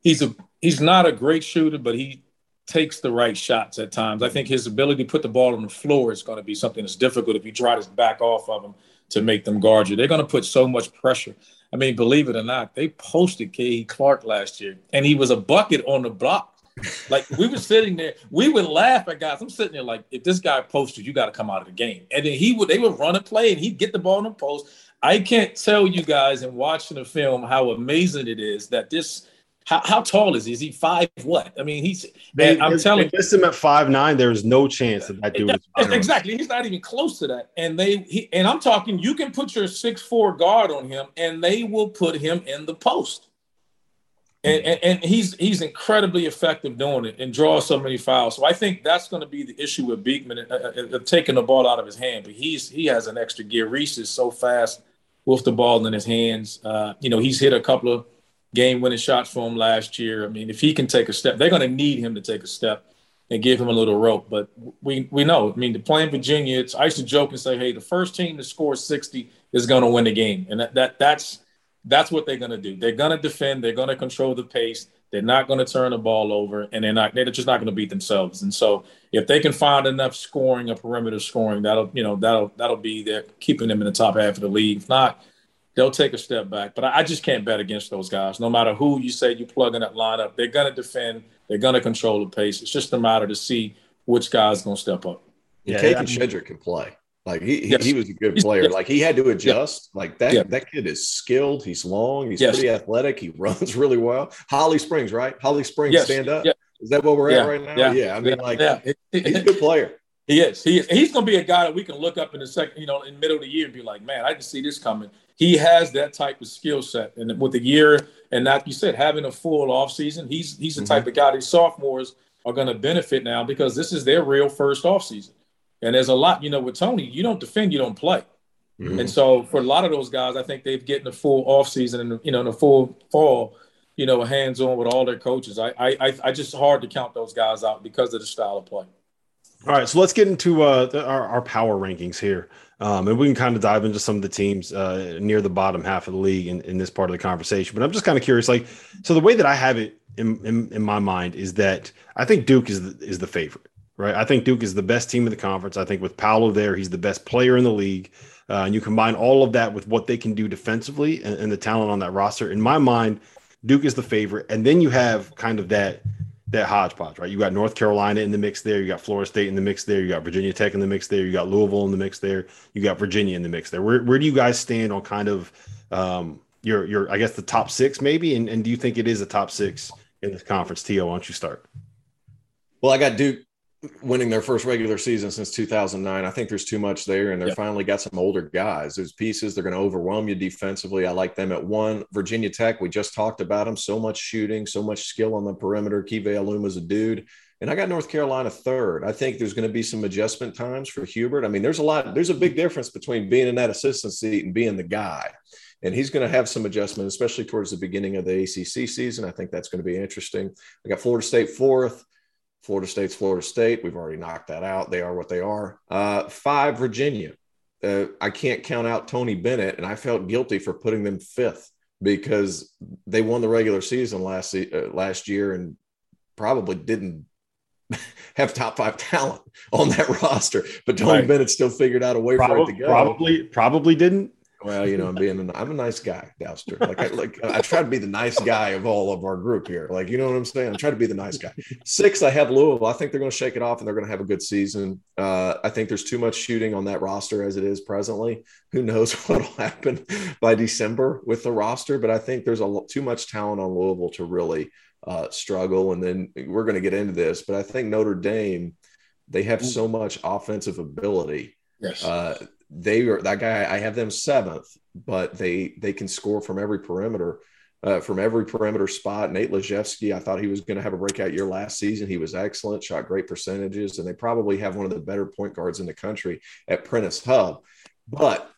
D: he's a he's not a great shooter, but he takes the right shots at times. I think his ability to put the ball on the floor is going to be something that's difficult if you try to back off of him to make them guard you. They're going to put so much pressure. I mean, believe it or not, they posted K. Clark last year, and he was a bucket on the block. Like we were sitting there, we would laugh at guys. I'm sitting there like, if this guy posted, you got to come out of the game. And then he would, they would run a play, and he'd get the ball in the post. I can't tell you guys in watching the film how amazing it is that this how, how tall is he? Is he five what? I mean, he's.
B: They, I'm telling you, this him at five nine. There's no chance that that dude. Is.
D: Exactly, he's not even close to that. And they, he, and I'm talking. You can put your six four guard on him, and they will put him in the post. And, and, and he's he's incredibly effective doing it and draws so many fouls. So I think that's going to be the issue with Beekman uh, uh, uh, taking the ball out of his hand. But he's he has an extra gear. Reece is so fast with the ball in his hands. Uh, you know, he's hit a couple of game winning shots for him last year. I mean, if he can take a step, they're going to need him to take a step and give him a little rope. But we we know. I mean, to play in Virginia, it's I used to joke and say, hey, the first team to score 60 is going to win the game, and that, that that's that's what they're going to do. They're going to defend. They're going to control the pace. They're not going to turn the ball over, and they're not. They're just not going to beat themselves. And so, if they can find enough scoring, a perimeter scoring, that'll you know that'll that'll be there, keeping them in the top half of the league. If not, they'll take a step back. But I, just can't bet against those guys. No matter who you say you plug in that lineup, they're going to defend. They're going to control the pace. It's just a matter to see which guy's going to step up.
C: Yeah, Kadin Shedrick can play. Like he, yes. he, was a good player. Like he had to adjust. Like that yeah. that kid is skilled. He's long. He's yes. pretty athletic. He runs really well. Holly Springs, right? Holly Springs, stand up.
D: Yeah.
C: Is that what we're
D: Yeah,
C: at right now?
D: yeah,
C: Yeah. I mean,
D: yeah,
C: like
D: yeah.
C: he's a good player.
D: He is. He is. He's going to be a guy that we can look up in the second, you know, in the middle of the year and be like, man, I didn't see this coming. He has that type of skill set, and with the year and like you said, having a full off season, he's he's the mm-hmm. type of guy these sophomores are going to benefit now because this is their real first off season. And there's a lot, you know, with Tony, you don't defend, you don't play.
C: Mhm.
D: And so for a lot of those guys, I think they've getting a full offseason and you know, in a full fall, you know, hands on with all their coaches. I I I- I just hard to count those guys out because of the style of play.
B: All right, so let's get into uh, the, our, our power rankings here. Um, and we can kind of dive into some of the teams uh, near the bottom half of the league in, in this part of the conversation. But I'm just kind of curious, like, so the way that I have it in, in, in my mind is that I think Duke is the, is the favorite, right? I think Duke is the best team in the conference. I think with Paolo there, he's the best player in the league. Uh, and you combine all of that with what they can do defensively and, and the talent on that roster. In my mind, Duke is the favorite. And then you have kind of that that hodgepodge, right? You got North Carolina in the mix there, you got Florida State in the mix there, you got Virginia Tech in the mix there, you got Louisville in the mix there, you got Virginia in the mix there. Where where do you guys stand on kind of um your your I guess the top six maybe? And and do you think it is a top six in the conference? T.O, why don't you start?
C: Well, I got Duke winning their first regular season since 2009. I think there's too much there, and they're
D: Yep.
C: finally got some older guys. There's pieces they're going to overwhelm you defensively. I like them at one. Virginia Tech, we just talked about them. So much shooting, so much skill on the perimeter. Keve Aluma's a dude. And I got North Carolina third. I think there's going to be some adjustment times for Hubert. I mean, there's a lot, there's a big difference between being in that assistant seat and being the guy. And he's going to have some adjustment, especially towards the beginning of the ACC season. I think that's going to be interesting. I got Florida State fourth. Florida State's Florida State. We've already knocked that out. They are what they are. Uh, five, Virginia. Uh, I can't count out Tony Bennett, and I felt guilty for putting them fifth because they won the regular season last uh, last year and probably didn't have top five talent on that roster. But Tony
D: Right.
C: Bennett still figured out a way for it to go.
B: probably, probably didn't.
C: Well, you know, I'm being an, I'm a nice guy, Dauster. Like I like I try to be the nice guy of all of our group here. Like you know what I'm saying? I try to be the nice guy. Six, I have Louisville. I think they're going to shake it off and they're going to have a good season. Uh, I think there's too much shooting on that roster as it is presently. Who knows what'll happen by December with the roster? But I think there's a too much talent on Louisville to really uh, struggle. And then we're going to get into this, but I think Notre Dame, they have so much offensive ability
D: Yes.
C: uh, they are that guy. I have them seventh, but they they can score from every perimeter, uh, from every perimeter spot. Nate Laszewski, I thought he was going to have a breakout year last season. He was excellent, shot great percentages, and they probably have one of the better point guards in the country at Prentiss Hubb. But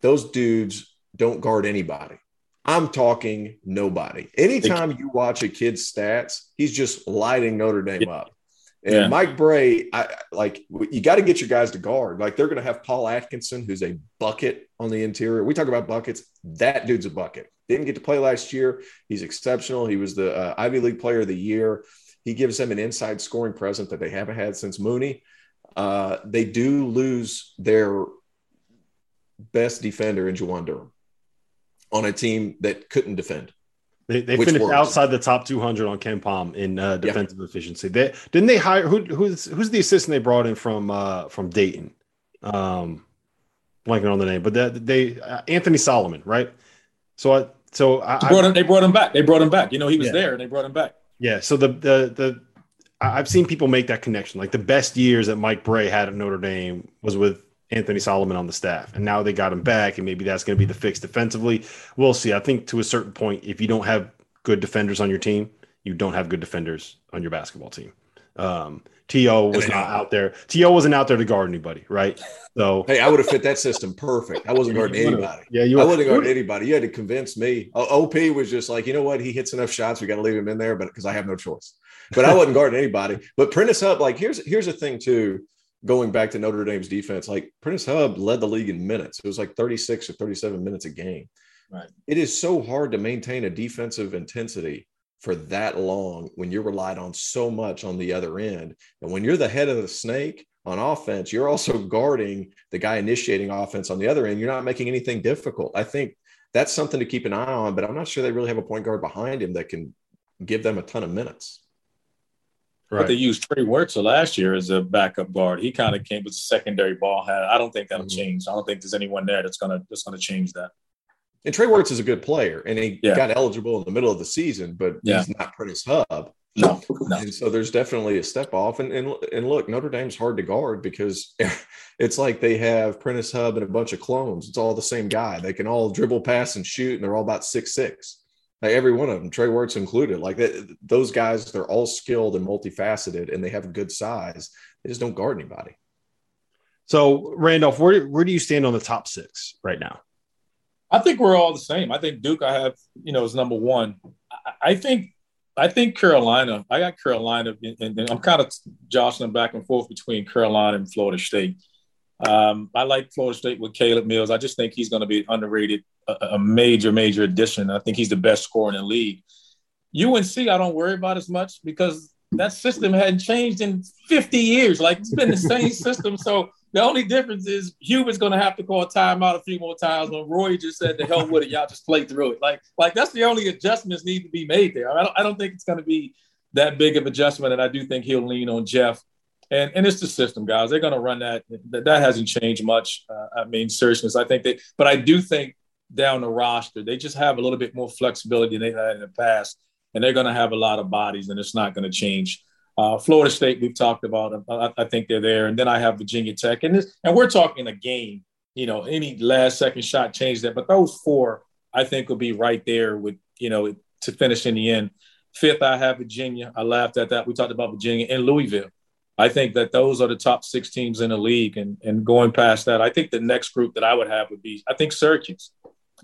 C: those dudes don't guard anybody. I'm talking nobody. Anytime you watch a kid's stats, he's just lighting Notre Dame up. And
D: Yeah.
C: Mike Brey, I like you got to get your guys to guard. Like they're going to have Paul Atkinson, who's a bucket on the interior. We talk about buckets. That dude's a bucket. Didn't get to play last year. He's exceptional. He was the uh, Ivy League Player of the Year. He gives them an inside scoring present that they haven't had since Mooney. Uh, they do lose their best defender in Juwan Durham on a team that couldn't defend.
B: They, they finished
C: works.
B: outside the top 200 on KenPom in uh, defensive efficiency. They didn't they hire who, who's who's the assistant they brought in from uh, from Dayton, um, blanking on the name, but that they uh, Anthony Solomon, right? So I so I,
D: They brought him, they brought him back. They brought him back. You know, he was
B: Yeah.
D: there and they brought him back.
B: yeah. So the the the I've seen people make that connection. Like the best years that Mike Brey had at Notre Dame was with Anthony Solomon on the staff, and now they got him back, and maybe that's going to be the fix defensively. We'll see. I think to a certain point, if you don't have good defenders on your team, you don't have good defenders on your basketball team. Um, T.O was not out there. T.O wasn't out there to guard anybody, right? So
C: Hey, I would have fit that system perfect. I wasn't guarding anybody.
B: yeah, you
C: I wouldn't guard anybody. You had to convince me. OP was just like, you know what? He hits enough shots. We got to leave him in there, but because I have no choice. But I wasn't guarding anybody. But Prentiss Hubb. like, here's here's the thing too. Going back to Notre Dame's defense, like Prentiss Hubb led the league in minutes. It was like 36 or 37 minutes a game.
D: Right.
C: It is so hard to maintain a defensive intensity for that long when you're relied on so much on the other end. And when you're the head of the snake on offense, you're also guarding the guy initiating offense on the other end. You're not making anything difficult. I think that's something to keep an eye on, but I'm not sure they really have a point guard behind him that can give them a ton of minutes.
D: But they used Trey Wertzel last year as a backup guard. He kind of came with a secondary ball hand. I don't think that'll
C: Mhm.
D: change. I don't think there's anyone there that's gonna that's gonna change that.
C: And Trey Wertz is a good player, and he yeah. got eligible in the middle of the season, but yeah. he's not Prentiss Hubb.
D: No, no.
C: And so there's definitely a step off. And, and and look, Notre Dame's hard to guard because it's like they have Prentiss Hubb and a bunch of clones. It's all the same guy. They can all dribble, pass, and shoot, and they're all about six six. Like every one of them, Trey Wertz included. Like that, those guys, they're all skilled and multifaceted, and they have good size. They just don't guard anybody.
B: So, Randolph, where where do you stand on the top six right now?
D: I think we're all the same. I think Duke, I have, you know, is number one. I, I think I think Carolina. I got Carolina, and, and I'm kind of jostling back and forth between Carolina and Florida State. Um, I like Florida State with Caleb Mills. I just think he's going to be underrated, a, a, major, major addition. I think he's the best scorer in the league. UNC, I don't worry about as much because that system hadn't changed in 50 years. Like it's been the same system. So the only difference is Hubert's going to have to call timeout a few more times when Roy just said, "The hell with it, y'all just play through it." Like, like that's the only adjustments need to be made there. I don't, I don't think it's going to be that big of adjustment, and I do think he'll lean on Jeff. And and it's the system, guys. They're going to run that. That, that hasn't changed much. Uh, I mean, seriousness. I think they, but I do think down the roster, they just have a little bit more flexibility than they had in the past, and they're going to have a lot of bodies, and it's not going to change. Uh, Florida State, we've talked about. I, I, think they're there, and then I have Virginia Tech, and this, and we're talking a game. You know, any last second shot changed that, but those four, I think, will be right there with you know to finish in the end. Fifth, I have Virginia. I laughed at that. We talked about Virginia and Louisville. I think that those are the top six teams in the league, and and going past that, I think the next group that I would have would be I think Syracuse,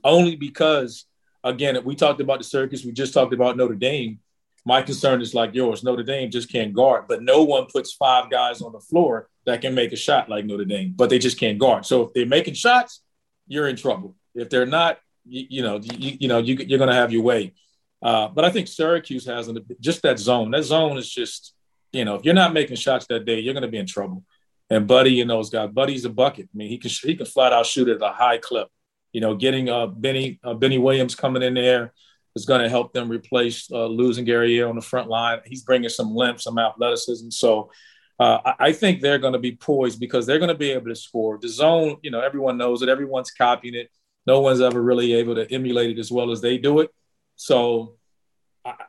D: only because again we talked about the Syracuse, we just talked about Notre Dame my concern is like yours. Notre Dame just can't guard, but no one puts five guys on the floor that can make a shot like Notre Dame, but they just can't guard. So if they're making shots, you're in trouble. If they're not, you, you know, you, you know, you, are going to have your way. Uh, but I think Syracuse has an, just that zone. That zone is just, you know, if you're not making shots that day, you're going to be in trouble. And Buddy and those guys, Buddy's a bucket. I mean, he can he can flat out shoot at a high clip. You know, getting uh, Benny uh, Benny Williams coming in there is going to help them replace uh, losing Gary on the front line. He's bringing some length, some athleticism. So uh, I, think they're going to be poised because they're going to be able to score. The zone, you know, everyone knows it. Everyone's copying it. No one's ever really able to emulate it as well as they do it. So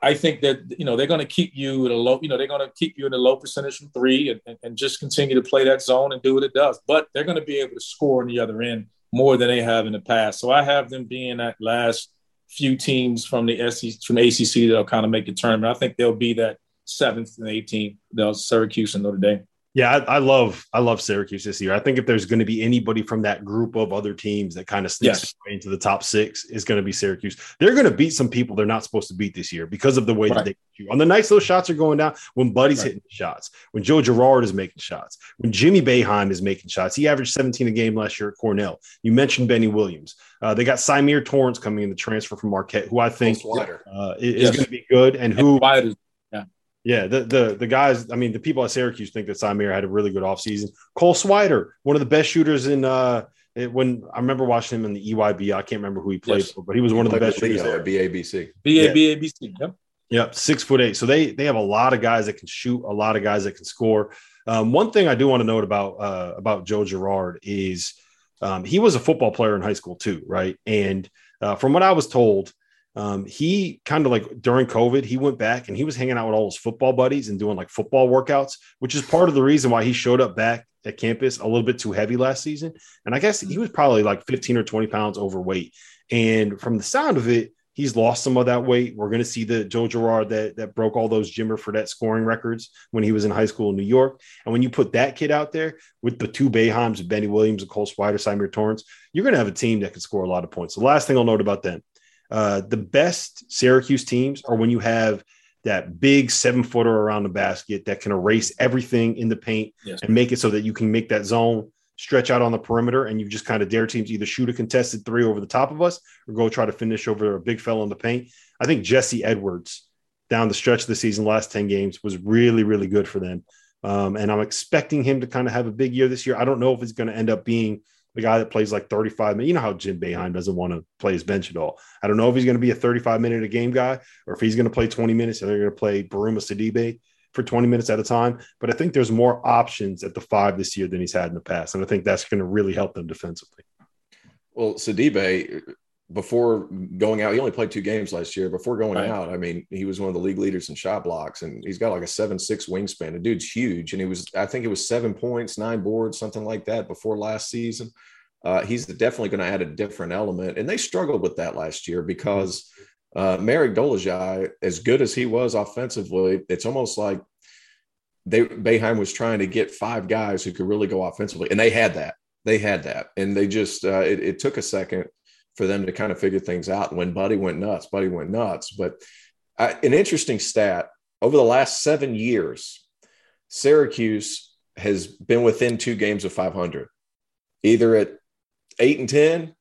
D: I, think that you know they're going to keep you at a low. You know, they're going to keep you in a low percentage from three and, and, and just continue to play that zone and do what it does. But they're going to be able to score on the other end more than they have in the past. So I have them being that last few teams from the SEC, from ACC that'll kind of make the tournament. I think they'll be that seventh and 18th. They'll Syracuse and Notre Dame.
B: Yeah, I, I, love I love Syracuse this year. I think if there's going to be anybody from that group of other teams that kind of sneaks yes. into the top six, is going to be Syracuse. They're going to beat some people they're not supposed to beat this year because of the way right. that they shoot. On the nights those shots are going down, when Buddy's right. hitting shots, when Joe Girard is making shots, when Jimmy Boeheim is making shots. He averaged 17 a game last year at Cornell. You mentioned Benny Williams. Uh, they got Symir Torrence coming in the transfer from Marquette, who I think uh, is, yes. going to be good, and who
D: and
B: yeah, the the the guys. I mean, the people at Syracuse think that Symir had a really good offseason. Cole Swider, one of the best shooters in. uh it, when I remember watching him in the EYBL, I can't remember who he played yes. for, but he was one of the best shooters
C: there. BABC,
D: BABC, yep.
B: Yep, six foot eight. So they they have a lot of guys that can shoot, a lot of guys that can score. Um, one thing I do want to note about uh, about Joe Girard is um, he was a football player in high school too, right? And uh, from what I was told, um, he kind of like during COVID, he went back and he was hanging out with all his football buddies and doing like football workouts, which is part of the reason why he showed up back at campus a little bit too heavy last season. And I guess he was probably like 15 or 20 pounds overweight. And from the sound of it, he's lost some of that weight. We're going to see the Joe Girard that, that broke all those Jimmer Fredette scoring records when he was in high school in New York. And when you put that kid out there with the two Boeheims, Benny Williams, and Cole Swider, Symir Torrence, you're going to have a team that can score a lot of points. The last thing I'll note about them uh, the best Syracuse teams are when you have that big seven footer around the basket that can erase everything in the paint yes. and make it so that you can make that zone stretch out on the perimeter and you just kind of dare teams either shoot a contested three over the top of us or go try to finish over a big fella in the paint. I think Jesse Edwards down the stretch of the season, last 10 games, was really, really good for them. Um, and I'm expecting him to kind of have a big year this year. I don't know if it's going to end up being – the guy that plays like 35 minutes. You know how Jim Boeheim doesn't want to play his bench at all. I don't know if he's going to be a 35 minute a game guy or if he's going to play 20 minutes and they're going to play Bourama Sidibe for 20 minutes at a time. But I think there's more options at the five this year than he's had in the past. And I think that's going to really help them defensively.
C: Well, Sidibe, before going out, he only played two games last year. Before going right. out, I mean, he was one of the league leaders in shot blocks, and he's got like a seven six wingspan. The dude's huge, and he was I think it was seven points, nine boards, something like that before last season. Uh, he's definitely going to add a different element, and they struggled with that last year because uh, Marek Dolezaj, as good as he was offensively, it's almost like they Boeheim was trying to get five guys who could really go offensively, and they had that. They had that, and they just uh, it, it took a second for them to kind of figure things out. When Buddy went nuts, Buddy went nuts. But uh, an interesting stat over the last seven years, Syracuse has been within two games of 500, either at eight and 10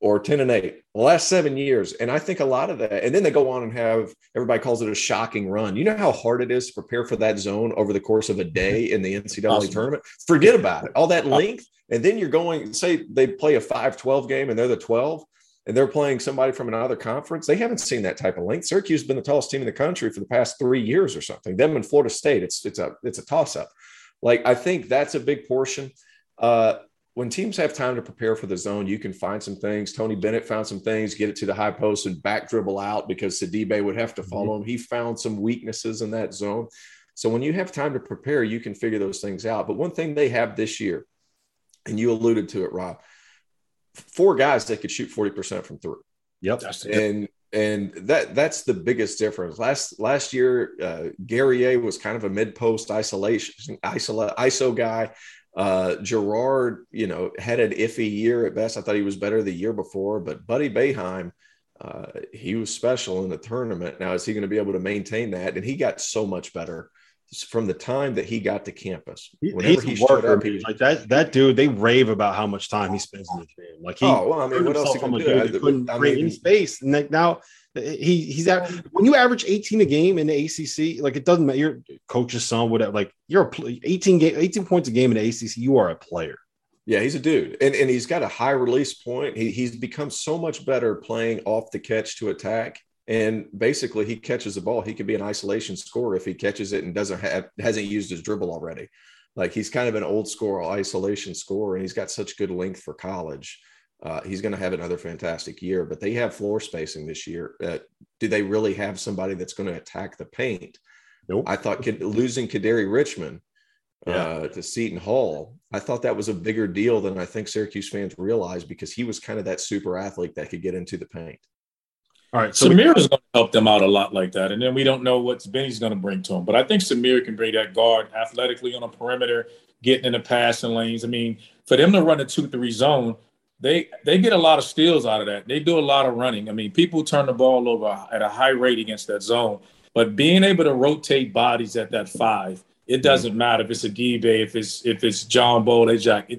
C: or 10 and 8 the last seven years and i think a lot of that and then they go on and have everybody calls it a shocking run you know how hard it is to prepare for that zone over the course of a day in the ncaa awesome. tournament forget about it all that length and then you're going say they play a 5-12 game and they're the 12 and they're playing somebody from another conference they haven't seen that type of length syracuse has been the tallest team in the country for the past three years or something them in florida state it's it's a it's a toss up like i think that's a big portion uh, when teams have time to prepare for the zone, you can find some things. Tony Bennett found some things, get it to the high post and back dribble out because Sidibe would have to mm-hmm. follow him. He found some weaknesses in that zone. So when you have time to prepare, you can figure those things out. But one thing they have this year, and you alluded to it, Rob, four guys that could shoot 40% from three.
B: Yep.
C: And and that that's the biggest difference. Last last year, uh, Guerrier was kind of a mid post isolation iso, ISO guy. Uh, Girard, you know, had an iffy year at best. I thought he was better the year before, but Buddy Boeheim, uh, he was special in the tournament. Now, is he going to be able to maintain that? And he got so much better from the time that he got to campus.
B: Whenever He's he showed up, he like that. That dude, they rave about how much time he spends in the gym. Like he,
C: oh, well, I mean, what else he can do?
B: Dude, couldn't I mean, space. And like now, eh, he he's at when you average 18 a game in the ACC, like it doesn't matter. Your coach's son, whatever. Like you're a 18 game, 18 points a game in the ACC. You are a player.
C: Yeah, he's a dude, and and he's got a high release point. He, he's become so much better playing off the catch to attack. And basically, he catches the ball. He could be an isolation scorer if he catches it and doesn't have hasn't used his dribble already. Like he's kind of an old school isolation scorer, and he's got such good length for college. Uh, he's going to have another fantastic year, but they have floor spacing this year. Uh, do they really have somebody that's going to attack the paint?
B: Nope.
C: I thought losing Kadary Richmond uh, to Seton Hall, I thought that was a bigger deal than I think Syracuse fans realized because he was kind of that super athlete that could get into the paint.
D: All right, so Symir is going to help them out a lot like that, and then we don't know what Benny's going to bring to him. But I think Symir can bring that guard athletically on a perimeter, getting in the passing lanes. I mean, for them to run a two-three zone, they they get a lot of steals out of that. They do a lot of running. I mean, people turn the ball over at a high rate against that zone. But being able to rotate bodies at that five, it doesn't matter if it's Adibe, if it's if it's John Bol, Jack.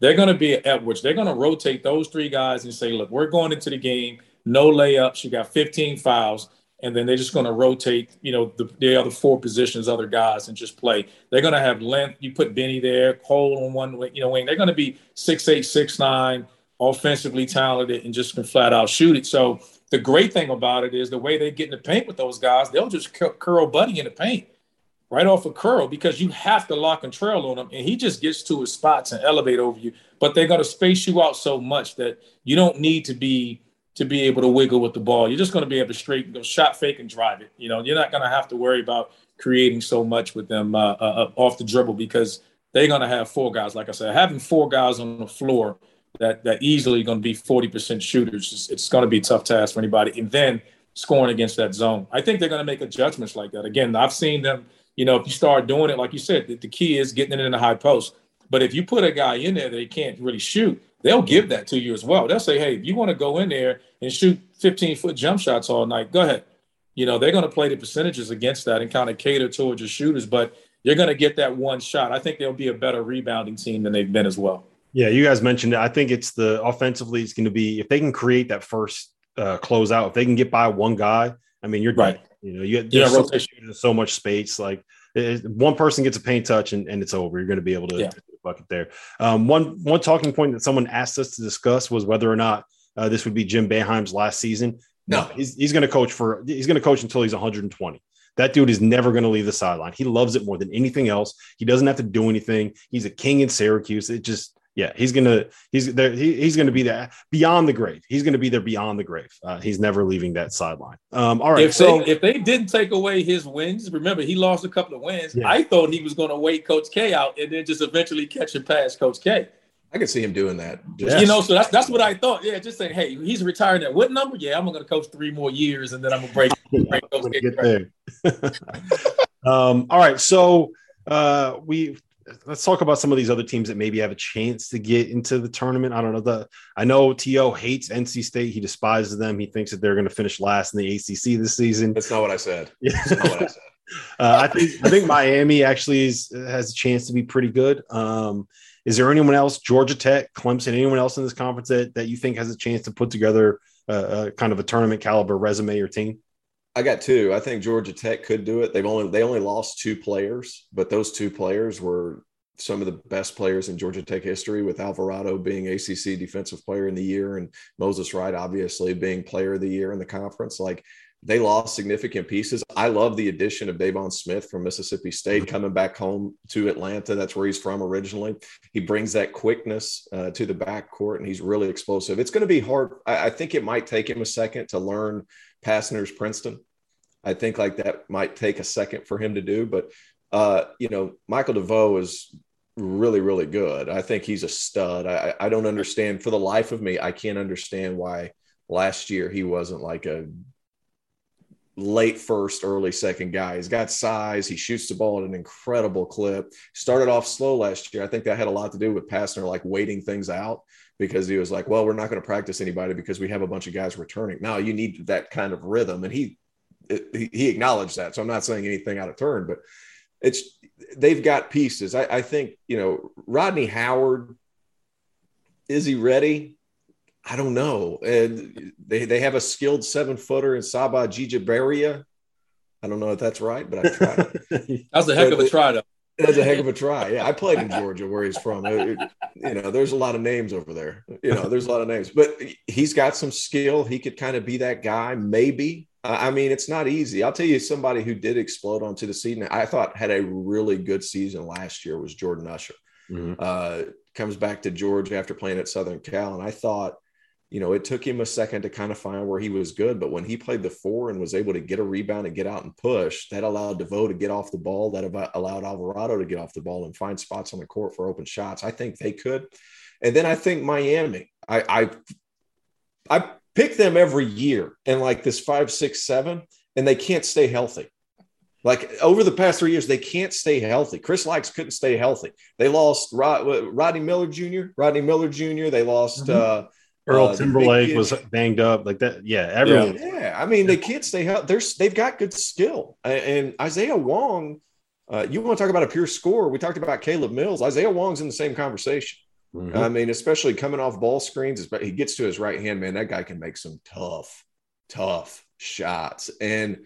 D: they're going to be at Edwards. They're going to rotate those three guys and say, look, we're going into the game, no layups. You got 15 fouls, and then they're just going to rotate, you know, the, the other four positions, other guys, and just play. They're going to have length. You put Benny there, Cole on one, you know, wing. They're going to be six eight, six nine offensively talented and just can flat out shoot it. So the great thing about it is the way they get in the paint with those guys, they'll just curl Buddy in the paint right off a of curl because you have to lock and trail on him, and he just gets to his spots and elevate over you. But they're going to space you out so much that you don't need to be to be able to wiggle with the ball. You're just going to be able to straight go shot fake and drive it. You know, you're not going to have to worry about creating so much with them uh, uh, off the dribble because they're going to have four guys. Like I said, having four guys on the floor that that easily going to be 40% shooters. It's, it's going to be a tough task for anybody. And then scoring against that zone. I think they're going to make adjustments like that. Again, I've seen them, you know, if you start doing it, like you said, the, the key is getting it in the high post. But if you put a guy in there that he can't really shoot, they'll give that to you as well. They'll say, hey, if you want to go in there and shoot 15 foot jump shots all night, go ahead. You know, they're going to play the percentages against that and kind of cater towards your shooters, but you're going to get that one shot. I think they'll be a better rebounding team than they've been as well.
B: Yeah, you guys mentioned it. I think it's the offensively, it's going to be if they can create that first uh, closeout, if they can get by one guy, I mean, you're right. You know, you get so, so much space. Like it, one person gets a paint touch and, and it's over. You're going to be able to yeah. Bucket there. Um, one one talking point that someone asked us to discuss was whether or not uh, this would be Jim Boeheim's last season. No, he's, he's going to coach for he's going to coach until he's 120. That dude is never going to leave the sideline. He loves it more than anything else. He doesn't have to do anything. He's a king in Syracuse. It just Yeah, he's gonna he's there. He, he's gonna be there beyond the grave. He's gonna be there beyond the grave. Uh, he's never leaving that sideline. Um, all right.
D: If
B: so
D: they, if they didn't take away his wins, remember he lost a couple of wins.
B: Yeah.
D: I thought he was going to wait Coach K out and then just eventually catch and pass Coach K.
C: I could see him doing that.
B: Yes.
D: You know, so that's that's what I thought. Yeah, just saying, hey, he's retiring at what number? Yeah, I'm going to coach three more years and then I'm going to break. break
B: I'm gonna
D: K.
B: get there. um, all right, so uh, we let's talk about some of these other teams that maybe have a chance to get into the tournament. I don't know. The I know T.O hates NC State. He despises them. He thinks that they're going to finish last in the ACC this season.
C: That's not what I said.
B: Yeah.
C: That's not what I said.
B: Uh, I think I think Miami actually is, has a chance to be pretty good. Um, is there anyone else, Georgia Tech, Clemson, anyone else in this conference that, that you think has a chance to put together a, a kind of a tournament caliber resume or team?
C: I got two. I think Georgia Tech could do it. They've only they only lost two players, but those two players were some of the best players in Georgia Tech history, with Alvarado being ACC Defensive Player in the Year and Moses Wright obviously being Player of the Year in the conference. Like they lost significant pieces. I love the addition of Deivon Smith from Mississippi State coming back home to Atlanta. That's where he's from originally. He brings that quickness uh, to the backcourt, and he's really explosive. It's going to be hard. I, I think it might take him a second to learn Pastner's Princeton. I think like that might take a second for him to do, but uh, you know, Michael DeVoe is really, really good. I think he's a stud. I, I don't understand for the life of me. I can't understand why last year he wasn't like a late first, early second guy. He's got size. He shoots the ball at an incredible clip. Started off slow last year. I think that had a lot to do with Pastner like waiting things out because he was like, well, we're not going to practice anybody because we have a bunch of guys returning. Now you need that kind of rhythm. And he, it, he acknowledged that. So I'm not saying anything out of turn, but it's, they've got pieces. I, I think, you know, Rodney Howard, is he ready? I don't know. And they, they have a skilled seven footer in Saba Gigiberia. I don't know if that's right, but I tried.
D: That's a heck of a try, though.
C: That's a heck of a try. Yeah, I played in Georgia, where he's from. It- it- you know, there's a lot of names over there. You know, there's a lot of names, but he's got some skill. He could kind of be that guy, maybe. I I mean, it's not easy. I'll tell you, somebody who did explode onto the scene. I thought had a really good season last year was Jordan Usher.
B: Mhm.
C: Uh, comes back to Georgia after playing at Southern Cal, and I thought you know, it took him a second to kind of find where he was good, but when he played the four and was able to get a rebound and get out and push, that allowed DeVoe to get off the ball. That allowed Alvarado to get off the ball and find spots on the court for open shots. I think they could. And then I think Miami. I I, I pick them every year and like this five, six, seven, and they can't stay healthy. Like over the past three years, they can't stay healthy. Chris Lykes couldn't stay healthy. They lost Rod, Rodney Miller Jr. Rodney Miller Jr. They lost. Uh,
B: Earl
C: uh,
B: Timberlake was banged up like that. Yeah, everyone.
C: Yeah, I mean they can't stay healthy. They're they've got good skill, and Isaiah Wong. Uh, you want to talk about a pure scorer? We talked about Caleb Mills. Isaiah Wong's in the same conversation.
B: Mhm.
C: I mean, especially coming off ball screens, but he gets to his right hand, man. That guy can make some tough, tough shots. And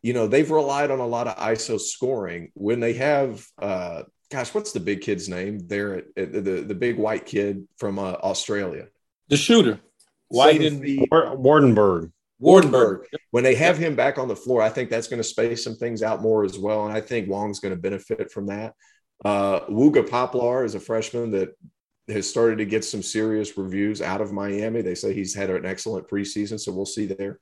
C: you know, they've relied on a lot of ISO scoring when they have. Uh, gosh, what's the big kid's name? There, at, at the the big white kid from uh, Australia.
D: The shooter, White
C: Seven
D: and
C: feet,
B: War- Waardenburg.
D: Waardenburg.
C: when they have him back on the floor, I think that's going to space some things out more as well. And I think Wong's going to benefit from that. Uh, Wooga Poplar is a freshman that has started to get some serious reviews out of Miami. They say he's had an excellent preseason, so we'll see there.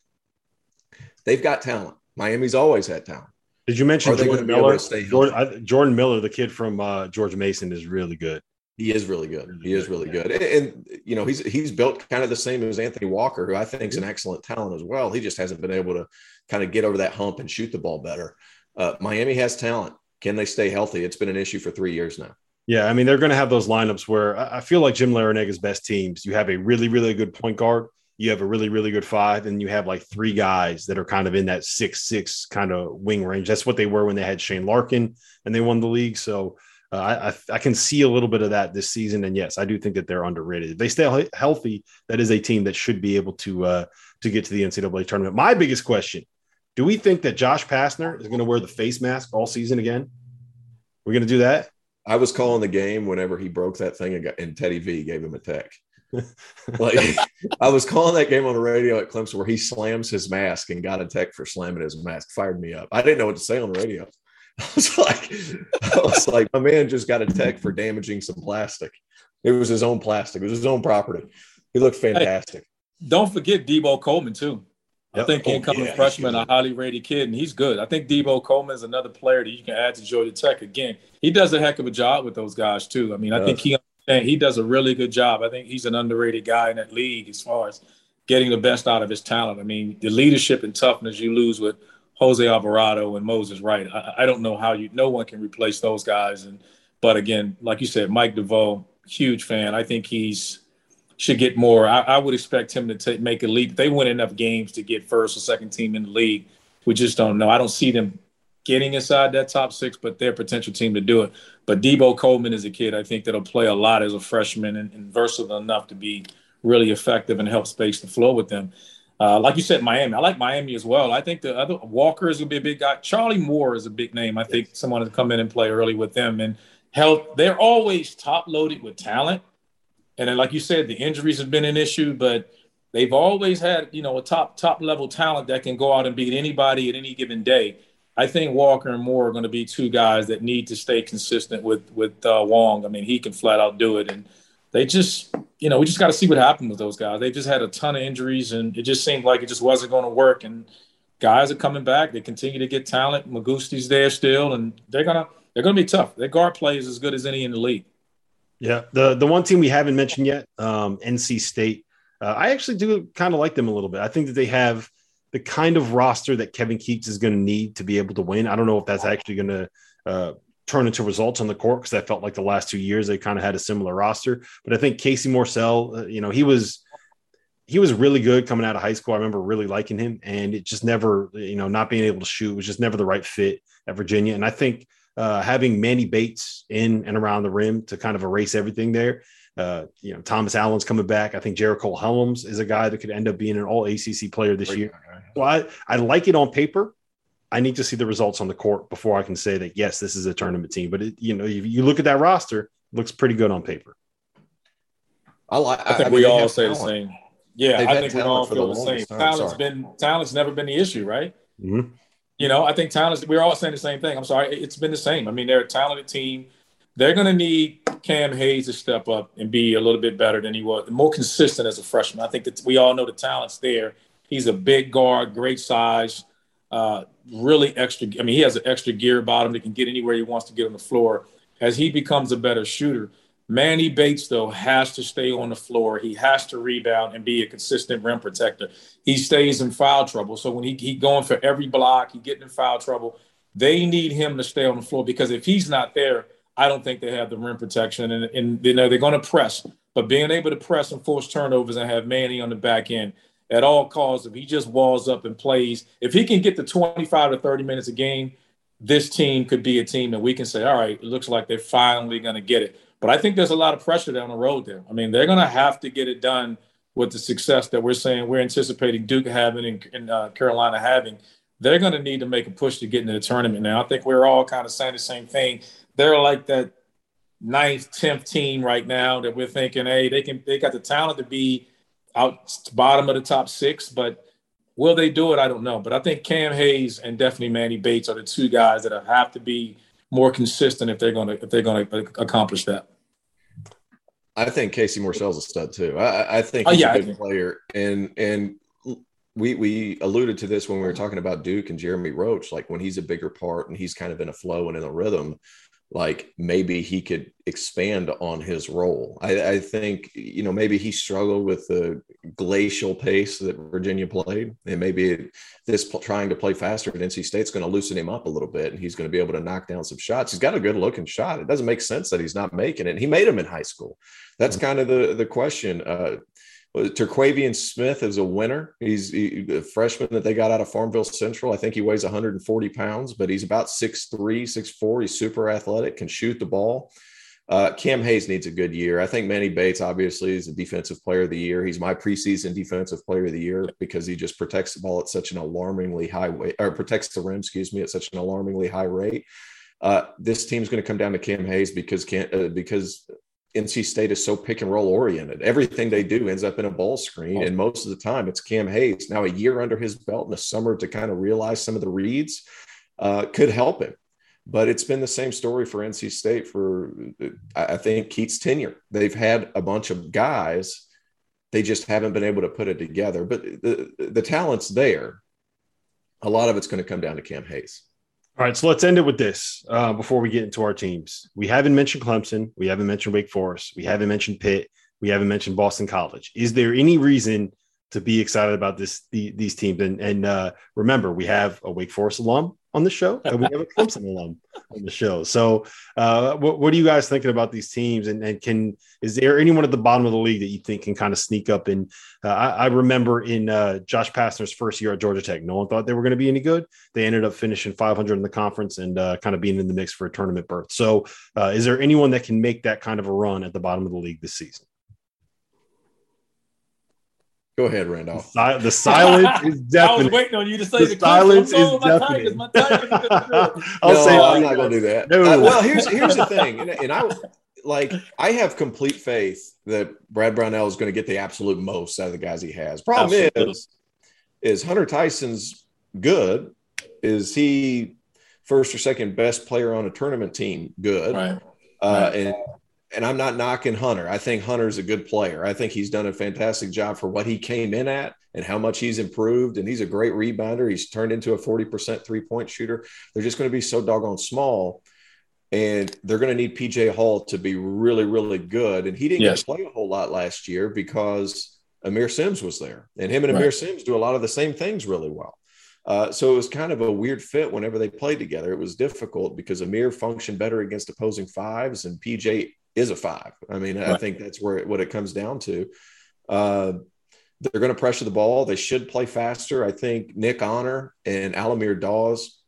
C: They've got talent. Miami's always had talent.
B: Did you mention Jordan
C: gonna be able
B: Miller? Jordan, I, Jordan Miller, the kid from uh, George Mason, is really good.
C: He is really good. He is really good. And, and, you know, he's he's built kind of the same as Anthony Walker, who I think is an excellent talent as well. He just hasn't been able to kind of get over that hump and shoot the ball better. Uh, Miami has talent. Can they stay healthy? It's been an issue for three years now.
B: Yeah, I mean they're going to have those lineups where I feel like Jim Larranaga's best teams. You have a really, really good point guard. You have a really, really good five, and you have like three guys that are kind of in that six six kind of wing range. That's what they were when they had Shane Larkin and they won the league. So uh, I, I I can see a little bit of that this season. And yes, I do think that they're underrated. If they stay healthy, that is a team that should be able to uh, to get to the NCAA tournament. My biggest question: Do we think that Josh Pastner is going to wear the face mask all season again? We're going to do that.
C: I was calling the game whenever he broke that thing and, got, and Teddy V gave him a tech. like I was calling that game on the radio at Clemson where he slams his mask and got a tech for slamming his mask. Fired me up. I didn't know what to say on the radio. I was like, I was like, my man just got a tech for damaging some plastic. It was his own plastic. It was his own property. He looked fantastic.
D: Hey, don't forget Deebo Coleman too. Yep. I think oh, incoming yeah, freshman, a highly rated kid, and he's good. I think Deebo Coleman is another player that you can add to Georgia Tech. Again, he does a heck of a job with those guys too. I mean, I think he he does a really good job. I think he's an underrated guy in that league as far as getting the best out of his talent. I mean, the leadership and toughness you lose with Jose Alvarado and Moses Wright. I, I don't know how you. No one can replace those guys. And but again, like you said, Mike DeVoe, huge fan. I think he's should get more. I, I would expect him to make a leap. They win enough games to get first or second team in the league. We just don't know. I don't see them getting inside that top six, but they're potential team to do it. But Deebo Coleman is a kid I think that'll play a lot as a freshman and, and versatile enough to be really effective and help space the floor with them. Uh, like you said, Miami. I like Miami as well. I think the other Walker is gonna be a big guy. Charlie Moore is a big name. I think someone to come in and play early with them and help. They're always top loaded with talent, and then, like you said, the injuries have been an issue, but they've always had you know a top top level talent that can go out and beat anybody at any given day. I think Walker and Moore are going to be two guys that need to stay consistent with with uh, Wong. I mean, he can flat out do it, and they just you know, we just got to see what happened with those guys. They just had a ton of injuries, and it just seemed like it just wasn't going to work. And guys are coming back. They continue to get talent. McGusty's there still, and they're gonna they're gonna be tough. Their guard play is as good as any in the league.
B: Yeah, the the one team we haven't mentioned yet, um, NC State. Uh, I actually do kind of like them a little bit. I think that they have the kind of roster that Kevin Keatts is going to need to be able to win. I don't know if that's actually going to uh, turn into results on the court because I felt like the last two years they kind of had a similar roster. But I think Casey Morsell, uh, you know, he was he was really good coming out of high school. I remember really liking him, and it just never, you know, not being able to shoot was just never the right fit at Virginia. And I think uh, having Manny Bates in and around the rim to kind of erase everything there. Uh, you know, Thomas Allen's coming back. I think Jericole Hellems is a guy that could end up being an all ACC player this Great year. Guy. So I, I like it on paper. I need to see the results on the court before I can say that yes, this is a tournament team. But it, you know, if you look at that roster, looks pretty good on paper.
D: I like. I, think I mean, we all say talent. the same. Yeah, They've I think we all feel the, the same. Time. Talent's sorry. been talent's never been the issue, right? Mm-hmm. You know, I think talent's. We're all saying the same thing. I'm sorry, it's been the same. I mean, they're a talented team. They're going to need Cam Hayes to step up and be a little bit better than he was, more consistent as a freshman. I think that we all know the talent's there. He's a big guard, great size uh, really extra. I mean, he has an extra gear bottom that can get anywhere he wants to get on the floor. As he becomes a better shooter, Manny Bates though has to stay on the floor. He has to rebound and be a consistent rim protector. He stays in foul trouble, so when he he going for every block, he getting in foul trouble. They need him to stay on the floor because if he's not there, I don't think they have the rim protection. And, and you know they're going to press, but being able to press and force turnovers and have Manny on the back end at all costs. If he just walls up and plays, if he can get to 25 to 30 minutes a game, this team could be a team that we can say, all right, it looks like they're finally going to get it. But I think there's a lot of pressure down the road there. I mean, they're going to have to get it done with the success that we're saying we're anticipating Duke having and, and uh, Carolina having. They're going to need to make a push to get into the tournament now. I think we're all kind of saying the same thing. They're like that ninth, tenth team right now that we're thinking, hey, they can they got the talent to be out bottom of the top six, but will they do it? I don't know. But I think Cam Hayes and definitely Manny Bates are the two guys that have to be more consistent if they're going to if they're going to accomplish that.
C: I think Casey Morsell's a stud too. I, I think oh, he's oh, yeah, a good player, and and we we alluded to this when we were talking about Duke and Jeremy Roach. Like when he's a bigger part and he's kind of in a flow and in a rhythm, like maybe he could expand on his role. I, I, think, you know, maybe he struggled with the glacial pace that Virginia played. And maybe this trying to play faster at NC State's going to loosen him up a little bit and he's going to be able to knock down some shots. He's got a good looking shot. It doesn't make sense that he's not making it. He made them in high school. That's mm-hmm. kind of the, the question. Uh, Terquavion Smith is a winner. He's he, a freshman that they got out of Farmville Central. I think he weighs 140 pounds, but he's about 6'3, 6'4. He's super athletic, can shoot the ball. Uh, Cam Hayes needs a good year. I think Manny Bates obviously is a defensive player of the year. He's my preseason defensive player of the year because he just protects the ball at such an alarmingly high rate, or protects the rim, excuse me, at such an alarmingly high rate. Uh, this team's going to come down to Cam Hayes because can uh, because NC State is so pick and roll oriented. Everything they do ends up in a ball screen, and most of the time it's Cam Hayes. Now, a year under his belt in the summer to kind of realize some of the reads uh, could help him. but it's been the same story for NC State for I think Keatts' tenure. They've had a bunch of guys, they just haven't been able to put it together. But the the talent's there. A lot of it's going to come down to Cam Hayes.
B: All right, so let's end it with this uh, before we get into our teams. We haven't mentioned Clemson. We haven't mentioned Wake Forest. We haven't mentioned Pitt. We haven't mentioned Boston College. Is there any reason to be excited about this the, these teams? And, and uh, remember, we have a Wake Forest alum on the show, and we have a Clemson alum on the show. So, uh, what, what are you guys thinking about these teams? And, and can is there anyone at the bottom of the league that you think can kind of sneak up? And uh, I, I, remember in uh, Josh Pastner's first year at Georgia Tech, no one thought they were going to be any good. They ended up finishing 500 in the conference and uh, kind of being in the mix for a tournament berth. So, uh, is there anyone that can make that kind of a run at the bottom of the league this season?
C: Go ahead, Randolph.
B: The, the silence is definite. I
D: was waiting on you to say
B: the, the silence is definite.
C: My Tigers, my Tigers I'll no, say I'm not going to do that. No. Uh, well, here's here's the thing, and, and, I like I have complete faith that Brad Brownell is going to get the absolute most out of the guys he has. Problem Absolutely. is, is Hunter Tyson's good? Is he first or second best player on a tournament team? Good.
D: Right.
C: Uh, right. And and I'm not knocking Hunter. I think Hunter's a good player. I think he's done a fantastic job for what he came in at and how much he's improved. And he's a great rebounder. He's turned into a 40% three point shooter. They're just going to be so doggone small. And they're going to need PJ Hall to be really, really good. And he didn't yes. play a whole lot last year because Aamir Simms was there. And him and Aamir right. Simms do a lot of the same things really well. Uh, so it was kind of a weird fit whenever they played together. It was difficult because Aamir functioned better against opposing fives and PJ is a five. I mean, right. I think that's where it, what it comes down to. Uh, they're going to pressure the ball. They should play faster. I think Nick Honor and Al-Amir Dawes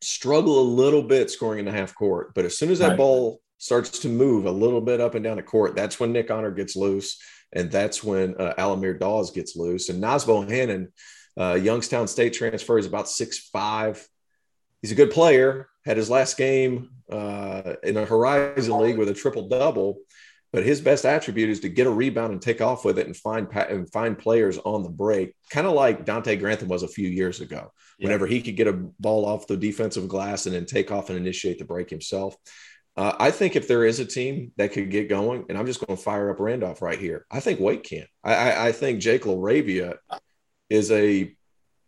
C: struggle a little bit scoring in the half court, but as soon as that right. ball starts to move a little bit up and down the court, that's when Nick Honor gets loose, and that's when uh, Al-Amir Dawes gets loose. And Naz Bohannon, uh, Youngstown State transfer, is about six five. He's a good player. Had his last game uh, in a Horizon League with a triple double. But his best attribute is to get a rebound and take off with it and find and find players on the break, kind of like Donte Grantham was a few years ago. Yeah. Whenever he could get a ball off the defensive glass and then take off and initiate the break himself. Uh, I think if there is a team that could get going, and I'm just going to fire up Randolph right here, I think Wake can. I, I, I think Jake LaRavia is a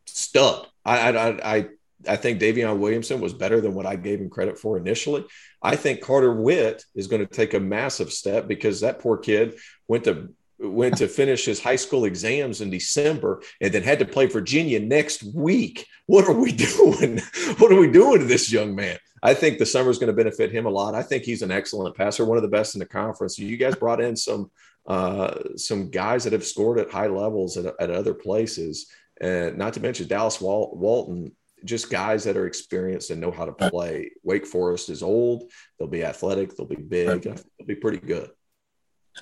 C: stud. I, I, I I think Daivien Williamson was better than what I gave him credit for initially. I think Carter Whitt is going to take a massive step because that poor kid went to went to finish his high school exams in December and then had to play Virginia next week. What are we doing? What are we doing to this young man? I think the summer is going to benefit him a lot. I think he's an excellent passer, one of the best in the conference. You guys brought in some uh, some guys that have scored at high levels at, at other places, and not to mention Dallas Wal- Walton just guys that are experienced and know how to play. Wake Forest is old. They'll be athletic. They'll be big. They'll be pretty good.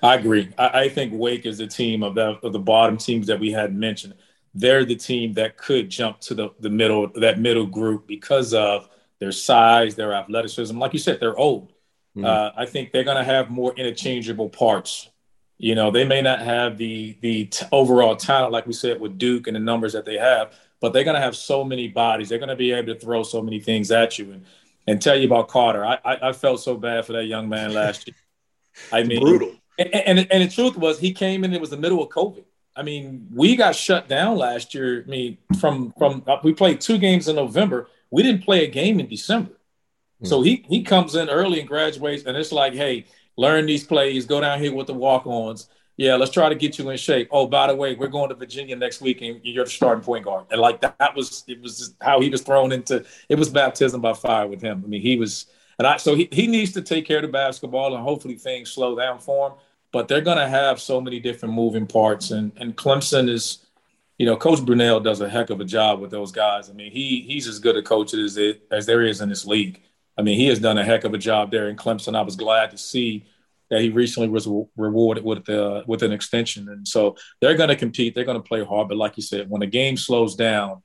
D: I agree. I, I think Wake is the team of, the of the bottom teams that we had mentioned. They're the team that could jump to the, the middle, that middle group because of their size, their athleticism. Like you said, they're old. Mm-hmm. Uh, I think they're going to have more interchangeable parts. You know, they may not have the the t- overall talent, like we said, with Duke and the numbers that they have, but they're going to have so many bodies. They're going to be able to throw so many things at you and, and tell you about Carter. I, I, I felt so bad for that young man last year. I mean, brutal. And, and, and, the truth was, he came in, it was the middle of COVID. I mean, we got shut down last year. I mean, from, from, uh, we played two games in November. We didn't play a game in December. Mm. So he, he comes in early and graduates, and it's like, hey, learn these plays, go down here with the walk ons yeah, let's try to get you in shape. Oh, by the way, we're going to Virginia next week, and you're the starting point guard. And like that, that was it was how he was thrown into. It was baptism by fire with him. I mean, he was, and I so he, he needs to take care of the basketball, and hopefully things slow down for him. But they're going to have so many different moving parts, and and Clemson is, you know, Coach Brownell does a heck of a job with those guys. I mean, he he's as good a coach as it as there is in this league. I mean, he has done a heck of a job there in Clemson. I was glad to see that he recently was rewarded with the with an extension. And so they're going to compete. They're going to play hard. But like you said, when the game slows down,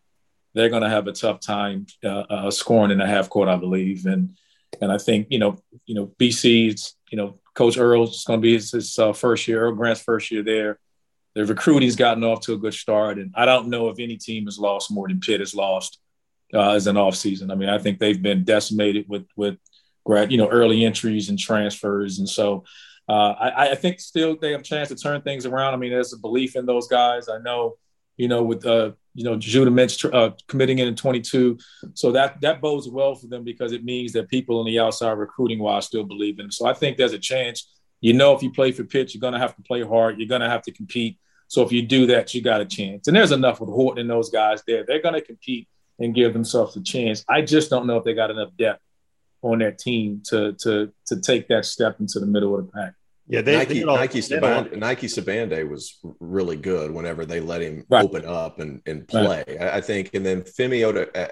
D: they're going to have a tough time uh, uh, scoring in the half court, I believe. And and I think you know you know BC's you know Coach Earl's going to be his, his uh, first year. Earl Grant's first year there. The recruiting's gotten off to a good start, and I don't know if any team has lost more than Pitt has lost uh, as an offseason. I mean, I think they've been decimated with with grad, you know, early entries and transfers, and so uh, I, I, think still they have a chance to turn things around. I mean, there's a belief in those guys. I know, you know, with uh, you know Judah Mintz uh, committing in in 22, so that that bodes well for them because it means that people on the outside recruiting wise still believe in. Them. So I think there's a chance. You know, if you play for Pitt, you're going to have to play hard. You're going to have to compete. So if you do that, you got a chance. And there's enough with Horton and those guys there. They're going to compete and give themselves a chance. I just don't know if they got enough depth on their team to to to take that step into the middle of the pack.
C: Yeah, they, Nike they Nike Sibande, Nike Sibande was really good whenever they let him right. open up and, and play. Right. I, I, think, and then Femi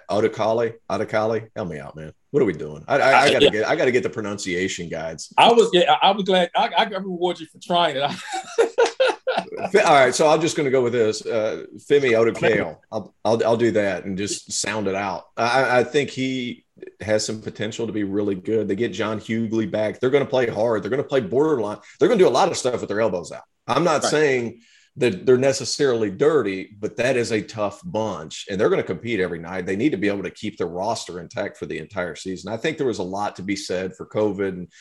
C: Odakali, Odakali, help me out, man. What are we doing? I, I, I gotta yeah. get I gotta get the pronunciation guides.
D: I was yeah, I was glad. I, I reward you for trying it.
C: All right, so I'm just going to go with this. Uh, Femi Odakale. I'll, I'll I'll do that and just sound it out. I, I think he has some potential to be really good. They get John Hugley back. They're going to play hard. They're going to play borderline. They're going to do a lot of stuff with their elbows out. I'm not right. saying that they're necessarily dirty, but that is a tough bunch, and they're going to compete every night. They need to be able to keep their roster intact for the entire season. I think there was a lot to be said for COVID and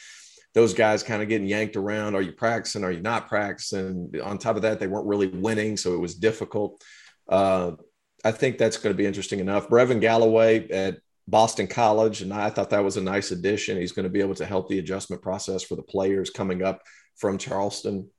C: those guys kind of getting yanked around. Are you practicing? Are you not practicing? On top of that, they weren't really winning, so it was difficult. Uh, I think that's going to be interesting enough. Brevin Galloway at Boston College, and I thought that was a nice addition. He's going to be able to help the adjustment process for the players coming up from Charleston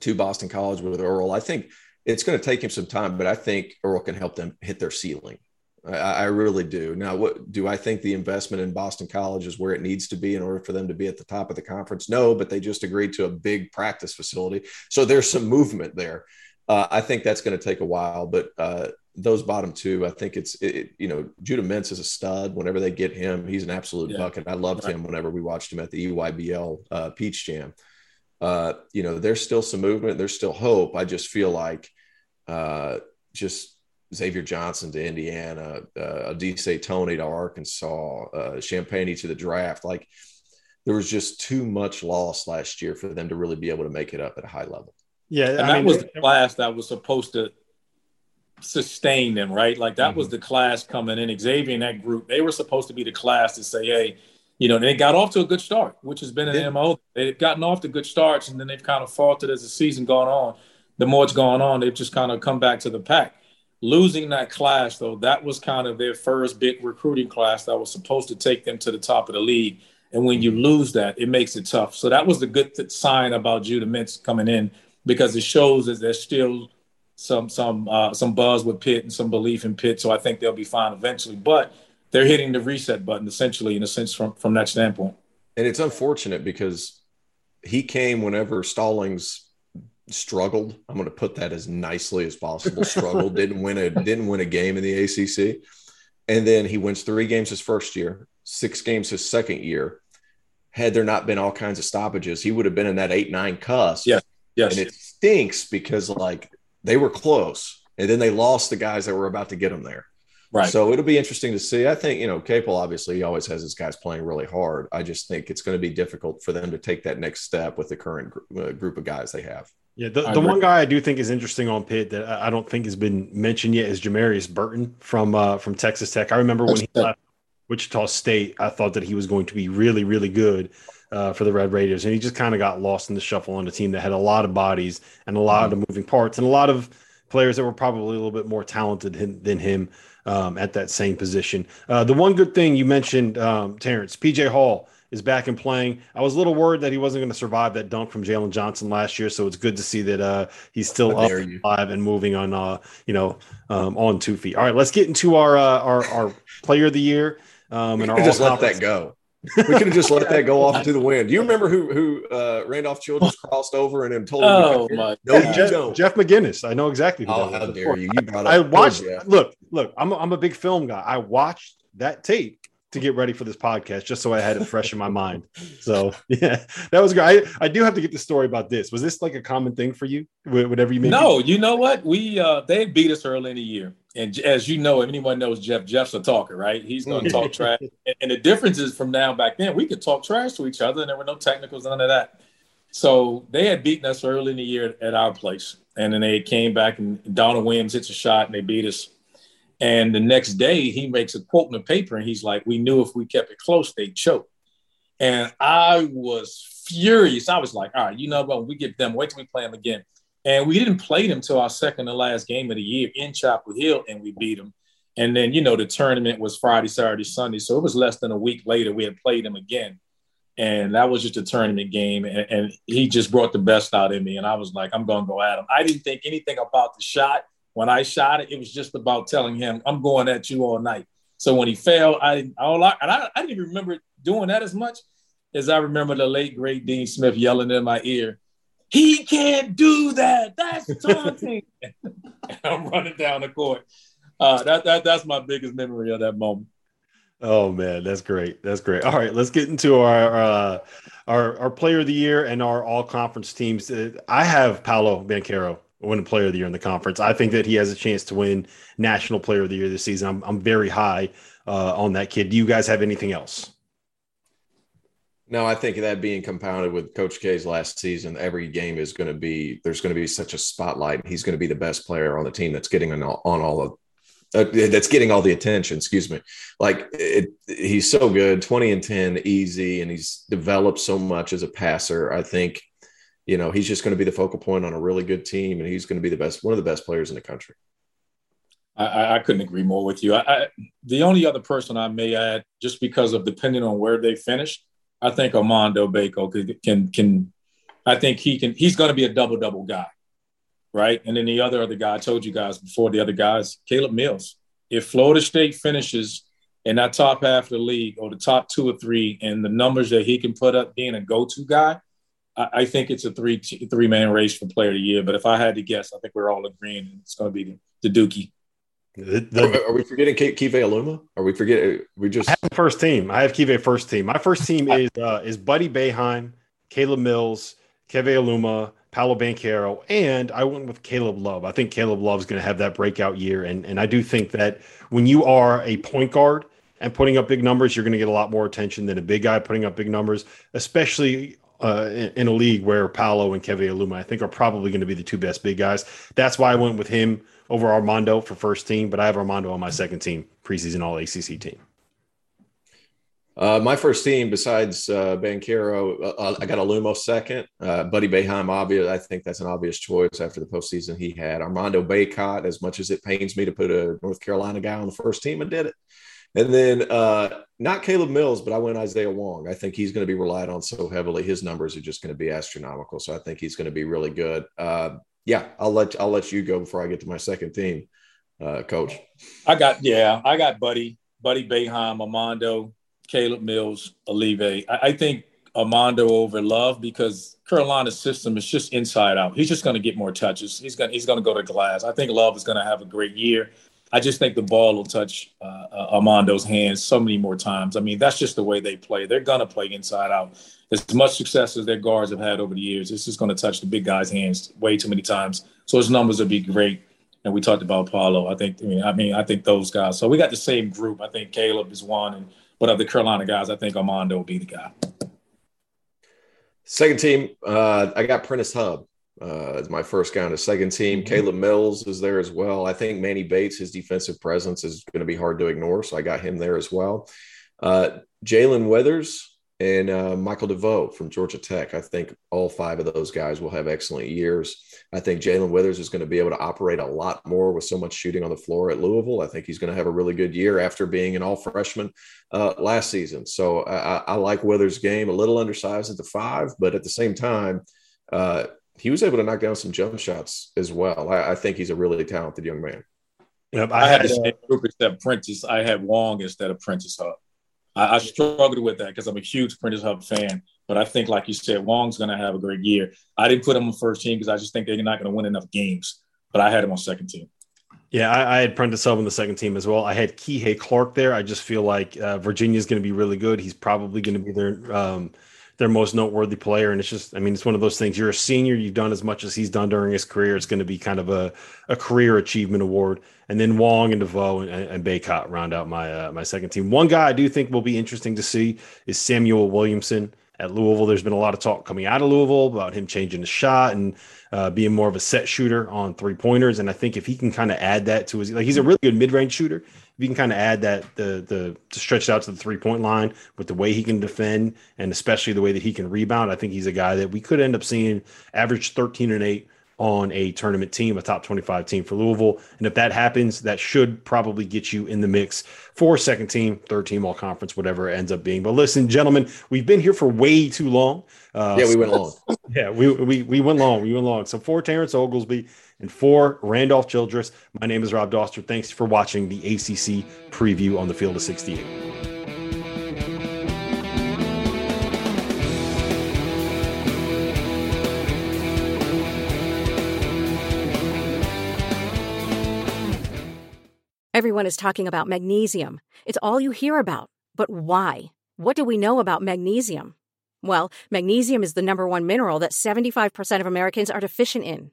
C: to Boston College with Earl. I think it's going to take him some time, but I think Earl can help them hit their ceiling. I, I, really do. Now, what do I think the investment in Boston College is where it needs to be in order for them to be at the top of the conference? No, but they just agreed to a big practice facility, so there's some movement there. Uh, I think that's going to take a while, but uh, those bottom two, I think it's it, you know Judah Mintz is a stud. Whenever they get him, he's an absolute yeah. bucket. I loved right. him whenever we watched him at the EYBL uh, Peach Jam. Uh, you know, there's still some movement. There's still hope. I just feel like uh, just Xavier Johnson to Indiana, uh, Au'Diese Toney to Arkansas, uh, Champagnie to the draft. Like there was just too much loss last year for them to really be able to make it up at a high level.
D: Yeah, and I that mean, was the class that was supposed to sustain them, right? Like that mm-hmm. was the class coming in. Xavier and that group, they were supposed to be the class to say, hey, you know, they got off to a good start, which has been an yeah. MO. They've gotten off to good starts, and then they've kind of faltered as the season gone on. The more it's gone on, they've just kind of come back to the pack losing that class though that was kind of their first big recruiting class that was supposed to take them to the top of the league and when you lose that it makes it tough so that was the good sign about judah mintz coming in because it shows that they're still some some uh, some buzz with pitt and some belief in pitt so i think they'll be fine eventually but they're hitting the reset button essentially in a sense from from that standpoint
C: and it's unfortunate because he came whenever stallings struggled. I'm going to put that as nicely as possible. Struggled, didn't win a didn't win a game in the ACC, and then he wins three games his first year, six games his second year. Had there not been all kinds of stoppages, he would have been in that eight nine cuss.
D: Yeah, yes.
C: And it stinks because like they were close, and then they lost the guys that were about to get them there. Right. So it'll be interesting to see. I think, you know, Capel obviously he always has his guys playing really hard. I just think it's going to be difficult for them to take that next step with the current gr- uh, group of guys they have.
B: Yeah, the, the one guy I do think is interesting on Pitt that I don't think has been mentioned yet is Jamarius Burton from uh, from Texas Tech. I remember when he left Wichita State, I thought that he was going to be really, really good uh, for the Red Raiders, and he just kind of got lost in the shuffle on a team that had a lot of bodies and a lot mm-hmm. of moving parts and a lot of players that were probably a little bit more talented than him um, at that same position. Uh, the one good thing you mentioned, um, Terrence, PJ Hall is back and playing. I was a little worried that he wasn't going to survive that dunk from Jalen Johnson last year, so it's good to see that uh, he's still up alive and moving on, uh, you know, um, on two feet. All right, let's get into our uh, our, our player of the year.
C: Um, and our just let that go. We could have just let that go off into the wind. Do you remember who who uh, Randolph Childress crossed over and then told him?
D: Oh my!
B: No, Jeff, Jeff McGinnis. I know exactly.
C: Who oh, how dare you! You
B: brought up. I watched. Look, look. I'm a, I'm a big film guy. I watched that tape to get ready for this podcast just so I had it fresh in my mind. So yeah, that was great. I, I do have to get the story about this. Was this like a common thing for you? Whatever you made.
D: No, you know what? We uh they beat us early in the year. And as you know, if anyone knows Jeff, Jeff's a talker, right? He's gonna talk trash. And, and the difference is from now back then, we could talk trash to each other and there were no technicals, none of that. So they had beaten us early in the year at our place. And then they came back and Donald Williams hits a shot and they beat us And the next day, he makes a quote in the paper, and he's like, "We knew if we kept it close, they'd choke." And I was furious. I was like, "All right, you know what? We get them. Wait till we play them again." And we didn't play them till our second to last game of the year in Chapel Hill, and we beat them. And then, you know, the tournament was Friday, Saturday, Sunday. So it was less than a week later, we had played them again. And that was just a tournament game. And, and he just brought the best out in me. And I was like, I'm going to go at him. I didn't think anything about the shot. When I shot it, it was just about telling him, I'm going at you all night. So when he failed, I, all I, and I, I didn't even remember doing that as much as I remember the late, great Dean Smith yelling in my ear, he can't do that. That's taunting. I'm running down the court. Uh, that, that that's my biggest memory of that moment.
B: Oh man, that's great. That's great. All right, let's get into our uh, our our player of the year and our all conference teams. Uh, I have Paolo Banchero winning player of the year in the conference. I think that he has a chance to win national player of the year this season. I'm I'm very high uh, on that kid. Do you guys have anything else?
C: No, I think that being compounded with Coach K's last season, every game is going to be there's going to be such a spotlight. He's going to be the best player on the team that's getting on all, on all of uh, that's getting all the attention. Excuse me. Like it, he's so good, twenty and ten, easy, and he's developed so much as a passer. I think, you know, he's just going to be the focal point on a really good team, and he's going to be the best, one of the best players in the country.
D: I, I couldn't agree more with you. I, I, the only other person I may add, just because of depending on where they finish I think Armando Bacot can, can, can I think he can, he's going to be a double double guy. Right. And then the other other guy, I told you guys before the other guys, Caleb Mills. If Florida State finishes in that top half of the league or the top two or three and the numbers that he can put up being a go to guy, I, I, think it's a three three man race for player of the year. But if I had to guess, I think we're all agreeing it's going to be the, the Dookie.
C: The, the, are we forgetting Keve Aluma? Are we forgetting? We just
B: I have first team. I have Keve first team. My first team is uh, is Buddy Boeheim, Caleb Mills, Keve Aluma, Paolo Banchero, and I went with Caleb Love. I think Caleb Love is going to have that breakout year, and and I do think that when you are a point guard and putting up big numbers, you're going to get a lot more attention than a big guy putting up big numbers, especially uh, in, in, a league where Paolo and Keve Aluma, I think, are probably going to be the two best big guys. That's why I went with him over Armando for first team, but I have Armando on my second team, preseason All ACC team.
C: Uh, my first team, besides uh, uh, uh I got Aluma second. Uh, Buddy Boeheim, obvious. I think that's an obvious choice after the postseason he had. Armando Bacot, as much as it pains me to put a North Carolina guy on the first team, I did it. And then uh, not Caleb Mills, but I went Isaiah Wong. I think he's going to be relied on so heavily. His numbers are just going to be astronomical. So I think he's going to be really good. Uh, yeah, I'll let I'll let you go before I get to my second team, uh, coach.
D: I got yeah, I got Buddy, Buddy Boeheim, Armando, Caleb Mills, Olive. I, I think Armando over Love because Carolina's system is just inside out. He's just going to get more touches. He's going he's going to go to glass. I think Love is going to have a great year. I just think the ball will touch uh, uh, Armando's hands so many more times. I mean, that's just the way they play. They're going to play inside out. As much success as their guards have had over the years, it's just going to touch the big guy's hands way too many times. So his numbers will be great. And we talked about Paolo. I think. I mean, I mean, I think those guys. So we got the same group. I think Caleb is one, and but of the Carolina guys, I think Armando will be the guy.
C: Second team, uh, I got Prentiss Hubb uh, my first guy on the second team. Mm-hmm. Caleb Mills is there as well. I think Manny Bates, his defensive presence is going to be hard to ignore, so I got him there as well. Uh, Jae'Lyn Withers and uh, Michael DeVoe from Georgia Tech. I think all five of those guys will have excellent years. I think Jae'Lyn Withers is going to be able to operate a lot more with so much shooting on the floor at Louisville. I think he's going to have a really good year after being an all freshman uh, last season. So I, I, like Withers' game, a little undersized at the five, but at the same time, uh, he was able to knock down some jump shots as well. I, I think he's a really talented young man.
D: Yep, I, I had the same group except Prentiss. I had Wong instead of Prentiss Hubb. I, I struggled with that because I'm a huge Prentiss Hubb fan. But I think, like you said, Wong's going to have a great year. I didn't put him on first team because I just think they're not going to win enough games. But I had him on second team.
B: Yeah, I, I had Prentiss Hubb on the second team as well. I had Kihei Clark there. I just feel like uh, Virginia's going to be really good. He's probably going to be their um, – their most noteworthy player. And it's just, I mean, it's one of those things. You're a senior, you've done as much as he's done during his career. It's going to be kind of a, a career achievement award. And then Wong and DeVoe and, and Bacot round out my uh, my second team. One guy I do think will be interesting to see is Samuell Williamson at Louisville. There's been a lot of talk coming out of Louisville about him changing the shot and uh, being more of a set shooter on three pointers. And I think if he can kind of add that to his, like he's a really good mid range shooter. You can kind of add that the the to stretch out to the three point line with the way he can defend and especially the way that he can rebound, I think he's a guy that we could end up seeing average 13 and eight on a tournament team, a top 25 team for Louisville. And if that happens, that should probably get you in the mix for second team, third team, all conference, whatever it ends up being. But listen, gentlemen, we've been here for way too long.
C: Uh, yeah, we went long.
B: Yeah, we, we, we went long. We went long. So for Terrence Oglesby and for Randolph Childress, my name is Rob Dauster. Thanks for watching the ACC preview on the field of 68.
E: Everyone is talking about magnesium. It's all you hear about. But why? What do we know about magnesium? Well, magnesium is the number one mineral that 75% of Americans are deficient in.